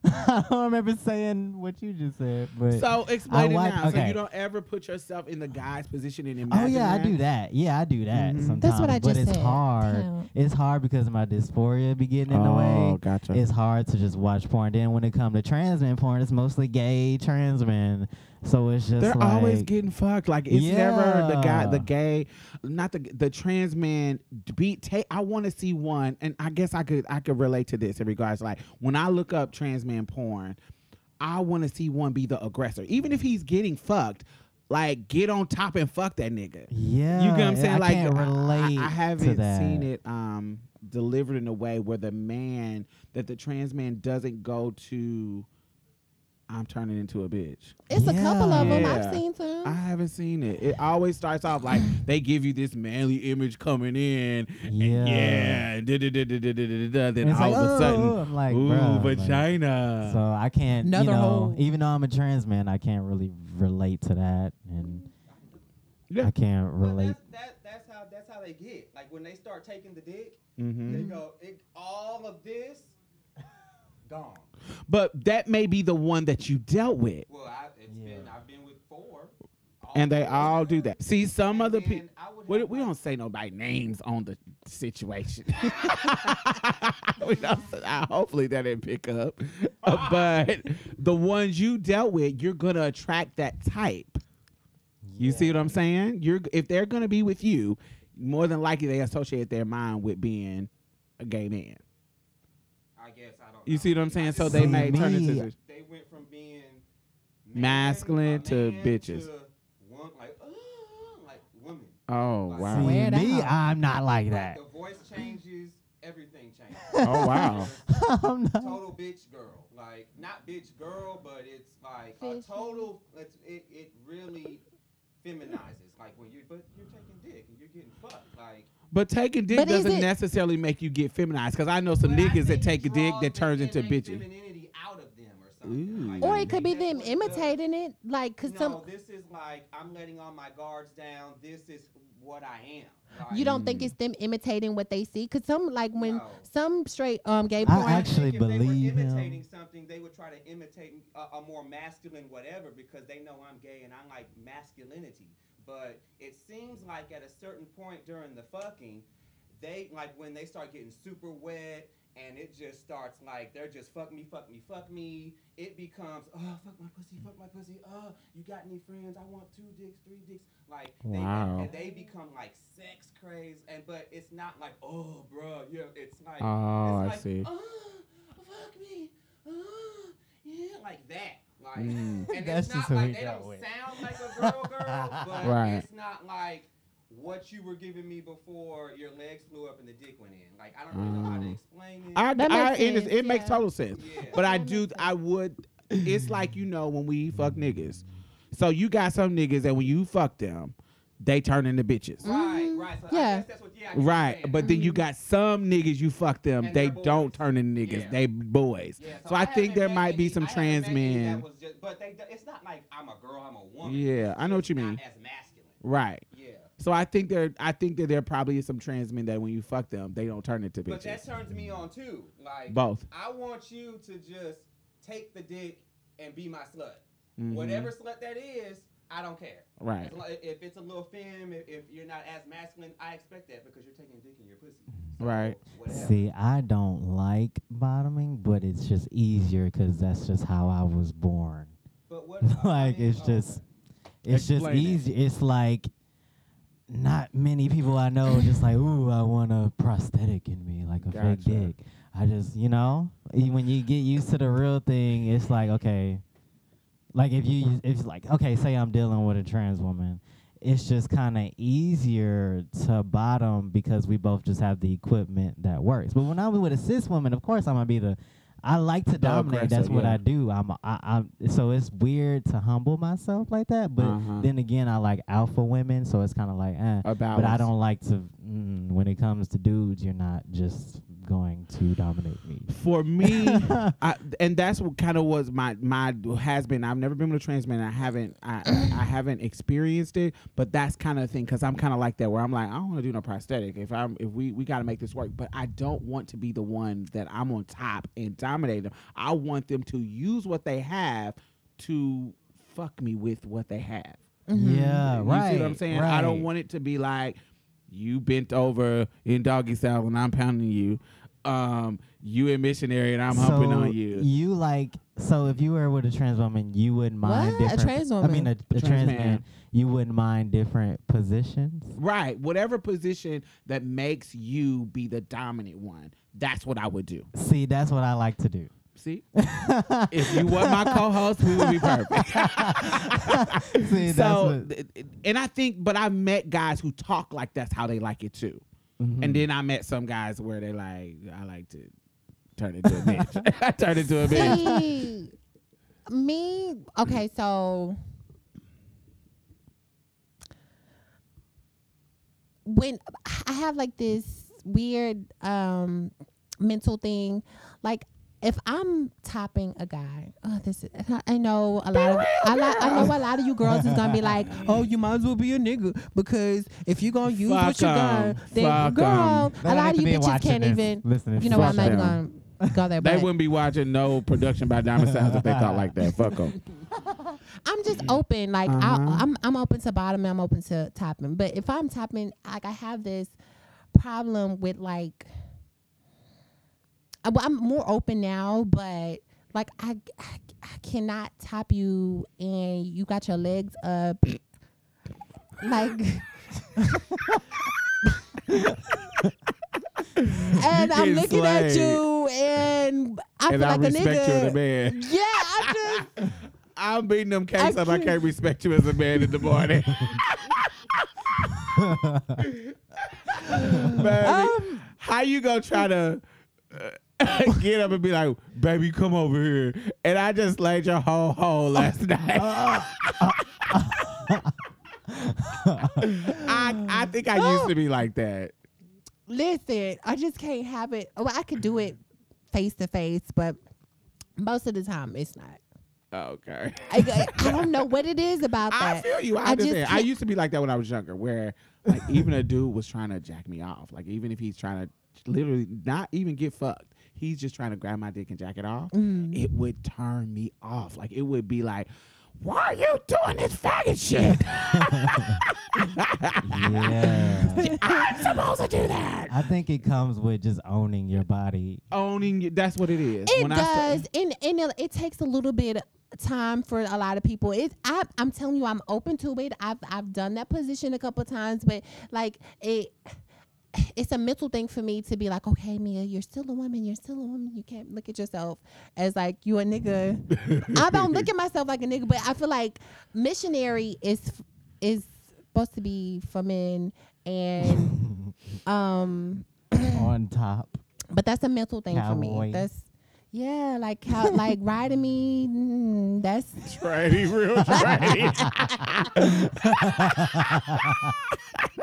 I don't remember saying what you just said, but So explain it like- now. So you don't ever put yourself in the guy's position and Oh imagine. yeah, I do that. Yeah, I do that Mhm. sometimes. That's what I but just it's said. hard. Count. It's hard because of my dysphoria be getting in the Oh, way. gotcha. It's hard to just watch porn. Then when it comes to trans men porn, it's mostly gay trans men. So it's just They're like always getting fucked. Like it's never the guy, the gay, not the the trans man. Beat. Take. I want to see one, and I guess I could I could relate to this in regards like when I look up trans man porn, I want to see one be the aggressor, even if he's getting fucked. Like get on top and fuck that nigga. Yeah, You get what I'm saying? I like can't I- I- relate. I, haven't seen it um delivered in a way where the man that the trans man doesn't go to. I'm turning into a bitch. It's yeah. a couple of them. Yeah. I've seen some. I haven't seen it. It always starts off like they give you this manly image coming in. Yeah. yeah. Da, da, da, da, da, da, da, then all of a sudden, I'm like, ooh, bro, vagina. Like, so I can't, Another you know, hole. even though I'm a trans man, I can't really relate to that. And yeah. I can't relate. That's, that, that's, how, that's how they get. Like when they start taking the dick, mm-hmm. they go, it, all of this, gone. But that may be the one that you dealt with, Well, I, it's Yeah. been I've been with four, and they four. all do that. See, some And other people. We, we don't say nobody names on the situation. we don't say, hopefully that didn't pick up. Uh, but the ones you dealt with, you're gonna attract that type. You see what I'm saying? You're if they're gonna be with you, more than likely they associate their mind with being a gay man. I guess I don't. You see what I'm saying? So they See, may turn into me- this. they went from being Masculine to bitches. to one, like uh, like women. Oh Like, wow! See, me. I'm not like Like, that. the voice changes, everything changes. Oh wow! I'm not. total bitch girl. Like not bitch girl, but it's like a total. It's, it it really feminizes. Like when you but you're taking dick and you're getting fucked. Like But taking dick But is doesn't it- necessarily make you get feminized. Because I know some but I niggas that think take a dick draws that the turns into innate bitches. Femininity out of them or something. Ooh. Like, or I it could be that's them what it imitating it, like because No, some this is like I'm letting all my guards down. This is what I am. Like, you don't think it's them imitating what they see. Because some like when No. some straight um gay I porn. I actually think if believe they him. were imitating something, they would try to imitate a, a more masculine whatever because they know I'm gay and I like masculinity. But it seems like at a certain point during the fucking, they like when they start getting super wet and it just starts like they're just fuck me, fuck me, fuck me. It becomes oh fuck my pussy, fuck my pussy. Oh, you got any friends? I want two dicks, three dicks. Like they, Wow. and they become like sex crazed, And but it's not like oh, bruh, yeah. It's like Oh, it's I like, see. "Ah, like that. Like, Mm. and That's it's just not who like we they don't with. sound like a girl, girl, but Right. it's not like what you were giving me before your legs flew up and the dick went in. Like, I don't really know how to Mm. explain it. I, That I, makes it, is- sense, it makes yeah. total sense. yeah. But I do, I would. It's like you know when we fuck niggas. So you got some niggas that when you fuck them, they turn into bitches. right, right. So Yeah. I guess that's what, yeah. I get what you're Right, but then you Mhm. got some niggas you fuck them, And they don't turn into niggas, Yeah. they boys. Yeah, So I think there might be some I trans men. just- but they, it's not like I'm a girl, I'm a woman. Yeah, I know what you mean. As masculine. Right. Yeah. So I think there, I think that there probably is some trans men that when you fuck them, they don't turn into bitches. But that turns me on too. Like Both. I want you to just take the dick and be my slut. Mhm. Whatever slut that is, I don't care. Right. As lo- If it's a little femme, if, if you're not as masculine, I expect that because you're taking dick in your pussy. So, Right. Whatever. See, I don't like bottoming, but it's just easier because that's just how I was born. But what? I like mean, it's oh, just, okay. it's just Explain it. easy. It's like not many people I know just like, ooh, I want a prosthetic in me, like a fake dick. I just, you know, when you get used to the real thing, it's like okay, like if you, if it's like okay, say I'm dealing with a trans woman. It's just kind of easier to bottom because we both just have the equipment that works. But when I'm with a cis woman, of course I'm gonna be the. I like to dominate. That's what yeah. I do. I'm. I, I'm. So it's weird to humble myself like that. But Uh-huh. then again, I like alpha women, so it's kind of like, eh. A But I don't like to. Mm, when it comes to dudes, you're not just going to dominate me. For me, I, and that's what kind of was my my has been. I've never been with a trans man. I haven't I, I, I haven't experienced it, but that's kind of the thing because I'm kind of like that where I'm like I don't want to do no prosthetic. If I'm if we we got to make this work, but I don't want to be the one that I'm on top and dominate them. I want them to use what they have to fuck me with what they have. Mhm. Yeah, You right. see what I'm saying? I don't want it to be like you bent over in doggy style and I'm pounding you. Um, you in missionary and I'm humping on you. You like so if you were with a trans woman, you wouldn't mind What? A different. trans I mean, a, woman? a trans trans, man. man. You wouldn't mind different positions. Right. Whatever position that makes you be the dominant one, that's what I would do. See, that's what I like to do. See? if you were my co-host, we would be perfect. See, that's so, what, th- th- and I think, but I've met guys who talk like that's how they like it too. Mhm. And then I met some guys where they like, I like to turn into a bitch. I turn into a bitch. See, me, okay, so when I have like this weird um mental thing, like if I'm topping a guy, oh, this is, I know a lot of I, li- I know a lot of you girls is gonna be like, oh, you might as well be a nigga because if you're gonna use what Fuck you 'em. got, then Fuck 'em. girl, They a lot of you be bitches can't this. even. Listen, You know what? I'm Fuck not gonna go there. They but- wouldn't be watching no production by Diamond Sounds if they thought like that. Fuck them. I'm just open. Like Uh-huh. I, I'm, I'm open to bottom. I'm open to topping. But if I'm topping, like I have this problem with like. I- well, I'm more open now, but like I, I, I cannot top you, and you got your legs up, like. and I'm looking at you, and I and feel I like a respect you as a man. Yeah, I just. I'm beating them cakes I up. I can't- can't respect you as a man in the morning. Baby, Um, how you gonna try to uh, get up and be like, "Baby, come over here"? And I just laid your whole hole last night. I I think I used to be like that. Listen, I just can't have it. Well, I could do it face to face, but most of the time it's not. Okay. I, I, don't know what it is about that. I feel you. I, I understand. I used to be like that when I was younger, where like even a dude was trying to jack me off. Like even if he's trying to literally not even get fucked, he's just trying to grab my dick and jack it off. Mm. It would turn me off. Like it would be like, "Why are you doing this faggot shit? yeah. I'm supposed to do that." I think it comes with just owning your body. Owning it, that's what it is. It When I does, and and it, it takes a little bit of time for a lot of people. It, I, I'm telling you, I'm open to it. I've I've done that position a couple times, but like it. It's a mental thing for me to be like, okay, Mia, you're still a woman. You're still a woman. You can't look at yourself as like you a nigga. I don't look at myself like a nigga, but I feel like missionary is is supposed to be for men, and um, On top. but that's a mental thing for me. That's yeah, like how like riding me. Mm, that's Trady, real trady.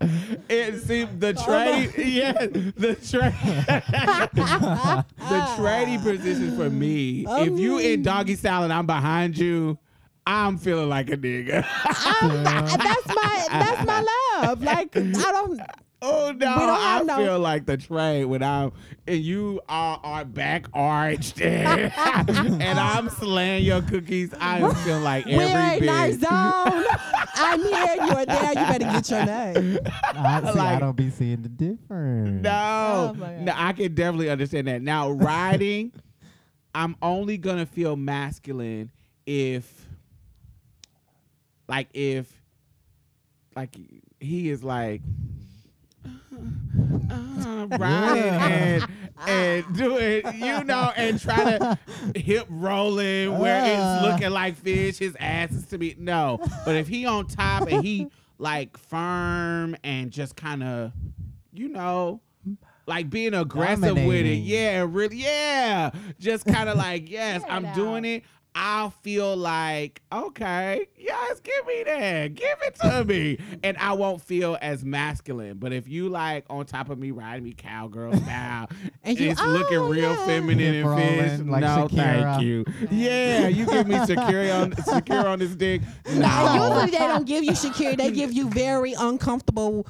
and see the oh, trade, yeah, the trade, the trading position for me. if oh, you in doggy style and I'm behind you, I'm feeling like a nigga. I'm, that's my that's my love. Like I don't. Oh no, don't I have no- feel like the trade when I'm and you are, are back arched and I'm slaying your cookies. I am feeling like every We're a bit. nice zone. I'm here. You are there. You better get your name. I, see, I don't be seeing the difference. No, Oh, no, I can definitely understand that. Now, riding, I'm only gonna feel masculine if, like, if, like, he is like. Uh, riding and and doing you know and try to hip rolling where it's Uh. looking like fish his ass is to be no. But if he on top and he like firm and just kind of you know like being aggressive with it yeah really yeah just kind of like yes Wear i'm doing it I'll feel like, okay, yes, give me that. Give it to me. And I won't feel as masculine. But if you like on top of me riding me cowgirl style And you- it's looking oh, real yeah. feminine and fish. like no, thank you. Yeah, you give me secure on secure on this dick. No. usually they don't give you security. They give you very uncomfortable.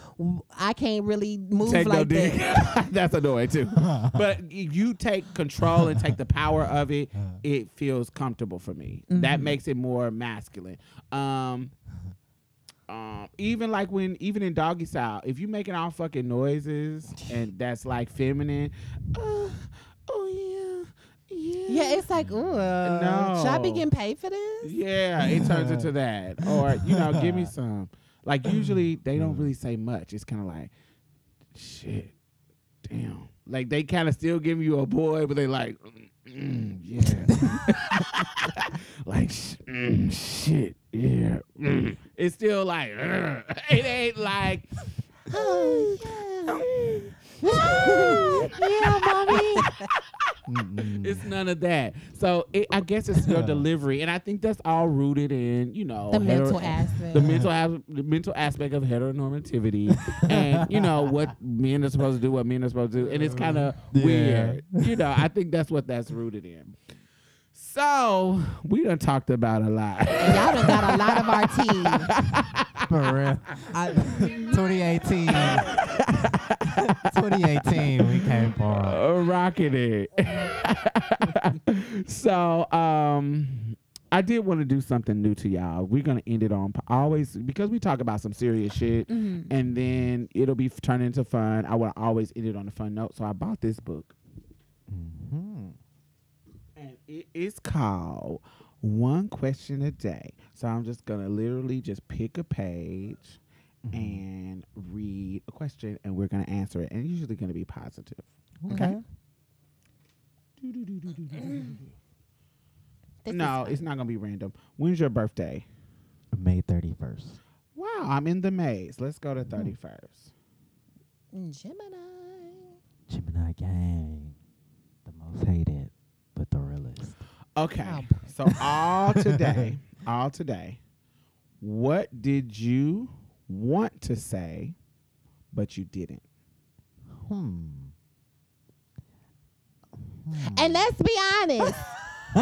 I can't really move Take no like dick. that. That's annoying too. But you take control and take the power of it, it feels comfortable for me. That makes it more masculine. Um, um, even like when, even in doggy style, if you making all fucking noises and that's like feminine, uh, oh yeah, yeah, Yeah, it's like, ooh, No. should I be getting paid for this? Yeah, it turns into that. Or, you know, give me some. Like usually they don't really say much. It's kind of like, shit, damn. Like they kind of still give you a boy, but they like, mm, mm, yeah. like, mm, shit, yeah. mm. It's still like, it ain't like, Oh, yeah. Yeah, mommy. Mm-mm. it's none of that. So it, I guess it's your delivery, and I think that's all rooted in, you know, The hetero- mental aspect. the mental as- the mental aspect of heteronormativity and you know what men are supposed to do what men are supposed to do and it's kind of Yeah. weird you know i think that's what that's rooted in so we done talked about a lot And y'all done got a lot of our tea. For real. I, 2018. 2018, we came for Uh, rocking it so um I did want to do something new to y'all. We're gonna end it on I always because we talk about some serious shit, Mhm. and then it'll be f- turned into fun. I want to always end it on a fun note. So I bought this book. Mhm. And it is called One Question a Day. So I'm just gonna literally just pick a page mm-hmm. and read a question, and we're gonna answer it, and it's usually gonna be positive. Okay. No, it's not gonna be random. When's your birthday? May 31st. Wow, I'm in the maze. Let's go to mm-hmm. 31st. Gemini. Gemini Gang. The most hated, but the realest. Okay, Oh, so all today, all today, what did you want to say, but you didn't? Hmm. And let's be honest.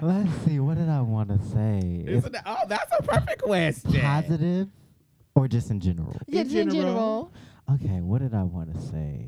Let's see. What did I want to say? Isn't that- oh, that's a perfect question. positive or just in general? Just in general. Okay, what did I want to say?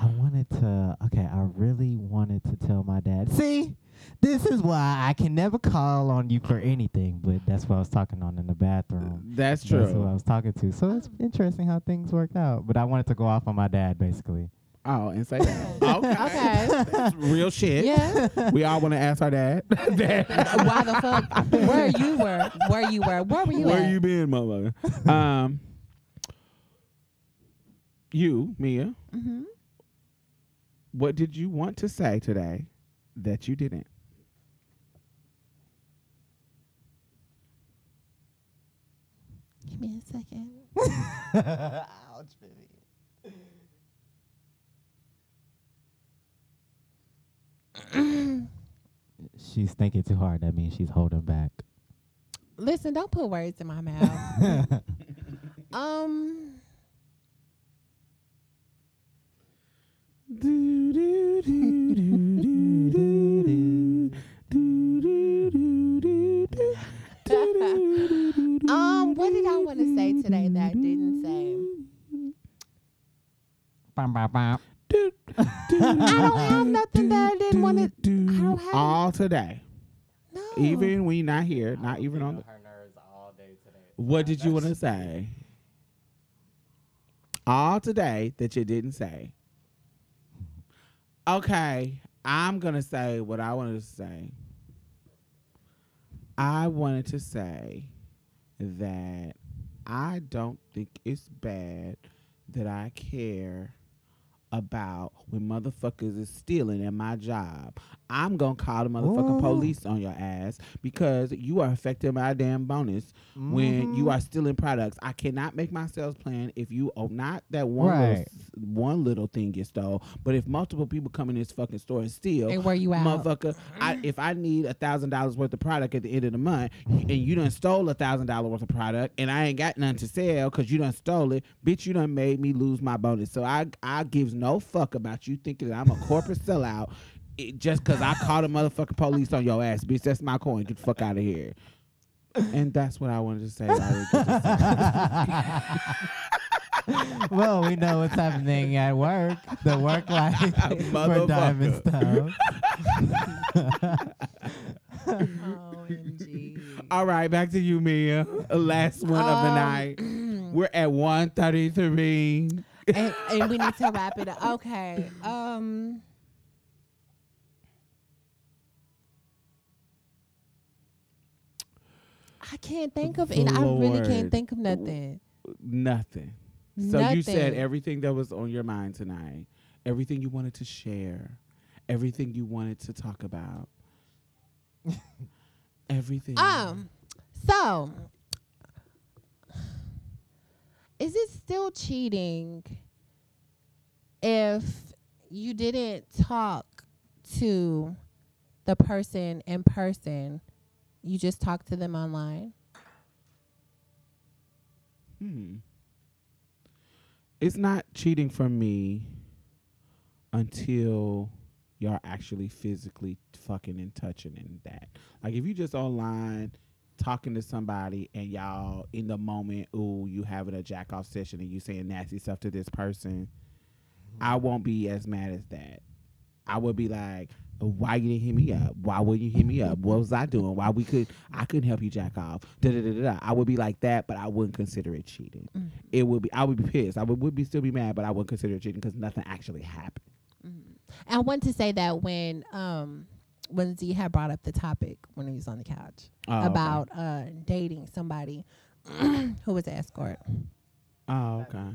I wanted to, okay, I really wanted to tell my dad. See, this is why I can never call on you for anything, but that's what I was talking on in the bathroom. That's true. That's who I was talking to. So it's interesting how things worked out. But I wanted to go off on my dad, basically. Oh, and say that. okay. Okay. That's real shit. Yeah. We all want to ask our dad. Dad, Why the fuck? Where you were? Where you were? Where were you Where at? you been, motherfucker? um, You, Mia, hmm what did you want to say today that you didn't? Give me a second. Ouch, baby. She's thinking too hard. That means she's holding back. Listen, don't put words in my mouth. um, um, what did I want to say today that I didn't say? Bam, bam, bam. I don't have nothing that I didn't want to. I don't have. all today, no. even when you're not here, not even on. The, her nerves all day today. what did you want to say? All today that you didn't say. Okay, I'm gonna say what I wanted to say. I wanted to say that I don't think it's bad that I care about when motherfuckers is stealing at my job. I'm gonna call the motherfucking Ooh. police on your ass because you are affecting my damn bonus when you Mhm. are stealing products. I cannot make my sales plan if you oh not that one little, Right. s- one little thing gets stole, but if multiple people come in this fucking store and steal, And where you at? motherfucker, I, if I need a thousand dollars worth of product at the end of the month, and you done stole a thousand dollars worth of product, and I ain't got nothing to sell because you done stole it, bitch, you done made me lose my bonus. So I I gives no fuck about you thinking that I'm a corporate sellout. It, just cause I called a motherfucking police on your ass, bitch. That's my coin. Get the fuck out of here. And that's what I wanted to say. I didn't get to say. well, we know what's happening at work. The work life for Diamond Stylz. OMG. All right, back to you, Mia. Last one of the Um, night. We're at one thirty three. and, and we need to wrap it up. Okay. Um. I can't think of it. I really can't think of nothing. Nothing. So you said everything that was on your mind tonight, everything you wanted to share, everything you wanted to talk about, everything. Um. So, is it still cheating if you didn't talk to the person in person? You just talk to them online. Hmm. It's not cheating for me until y'all actually physically fucking and touching and that. Like if you just online talking to somebody and y'all in the moment, ooh, you having a jack off session and you saying nasty stuff to this person, I won't be as mad as that. I would be like, why you didn't hit me up? Why wouldn't you hit me up? What was I doing? Why we could I couldn't help you jack off? Da da da da. da. I would be like that, but I wouldn't consider it cheating. It would be I would be pissed. I would, would be still be mad, but I wouldn't consider it cheating because nothing actually happened. I want to say that when um when Zee had brought up the topic when he was on the couch Oh, okay. about uh dating somebody who was an escort. Oh, okay.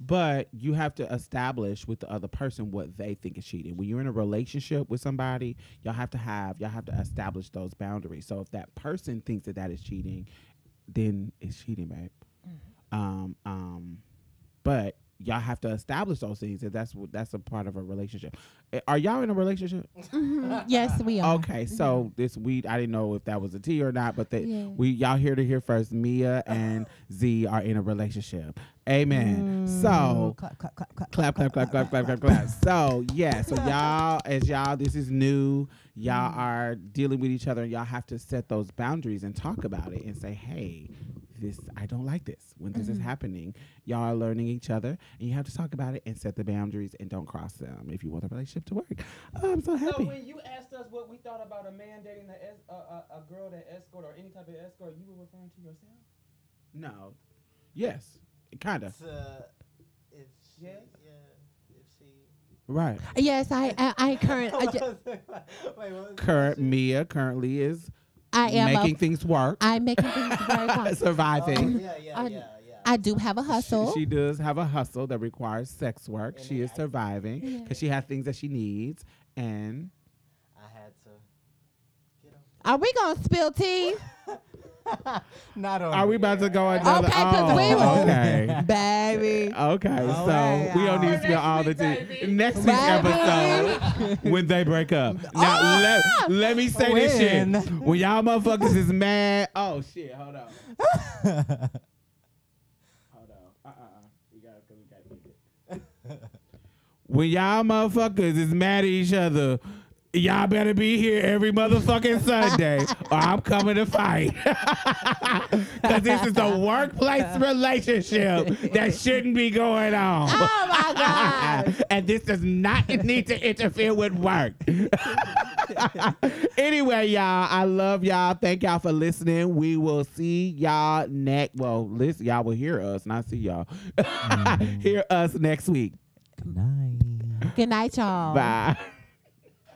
But you have to establish with the other person what they think is cheating. When you're in a relationship with somebody, y'all have to have y'all have to establish those boundaries. So if that person thinks that that is cheating, then it's cheating, babe. Um, um, but y'all have to establish those things. If that's what that's a part of a relationship. Eh, Are y'all in a relationship? Mhm. Yes, we are. Okay, so this we I didn't know if that was a T or not, but that Yeah. we y'all here to hear first. Mia and Zee are in a relationship. Amen. So clap, clap, clap, clap, clap, clap, clap, clap, clap, clap, clap. So yeah, so y'all as y'all this is new. Y'all are dealing with each other, and y'all have to set those boundaries and talk about it and say, hey. This I don't like this when this is mm-hmm. happening. Y'all are learning each other, and you have to talk about it and set the boundaries and don't cross them if you want the relationship to work. Oh, I'm so happy. So when you asked us what we thought about a man dating a, es- a, a, a girl that escort or any type of escort, you were referring to yourself? No. Yes. Kind of. if she- Yes. yeah, if she. Right. Yes, I I, I current I, ju- Wait, what was the Current? Mia currently is I am making a, things work, I'm making things very oh, fun. surviving. Oh, yeah, yeah, I- yeah, yeah. I do have a hustle. She, does have a hustle that requires sex work. she is surviving Yeah. because she has things that she needs. And I had to. Are we gonna spill tea, Not on. are we about to go another? Okay, 'cause oh, we will- okay. baby? Okay, All so right, we don't need to y'all. spill all the tea. Next week's Baby. episode, when they break up. Now, Oh! let, let me say this shit. When? When y'all motherfuckers is mad. Oh, shit. Hold on. Hold on. Uh-uh. We gotta, we gotta get it. when y'all motherfuckers is mad at each other, y'all better be here every motherfucking Sunday or I'm coming to fight. Because this is a workplace relationship that shouldn't be going on. Oh my god! and this does not need to interfere with work. anyway, y'all, I love y'all. Thank y'all for listening. We will see y'all next. Well, listen, y'all will hear us, not see y'all. Mm. hear us next week. Good night. Good night, y'all. Bye.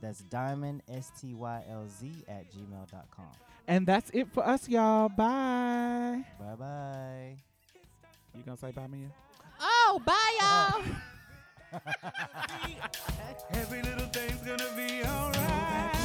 That's diamond, S T Y L Z, at gmail.com. And that's it for us, y'all. Bye. Bye bye. You gonna say bye, Mia? Oh, bye, y'all. Oh. Every little thing's gonna be alright.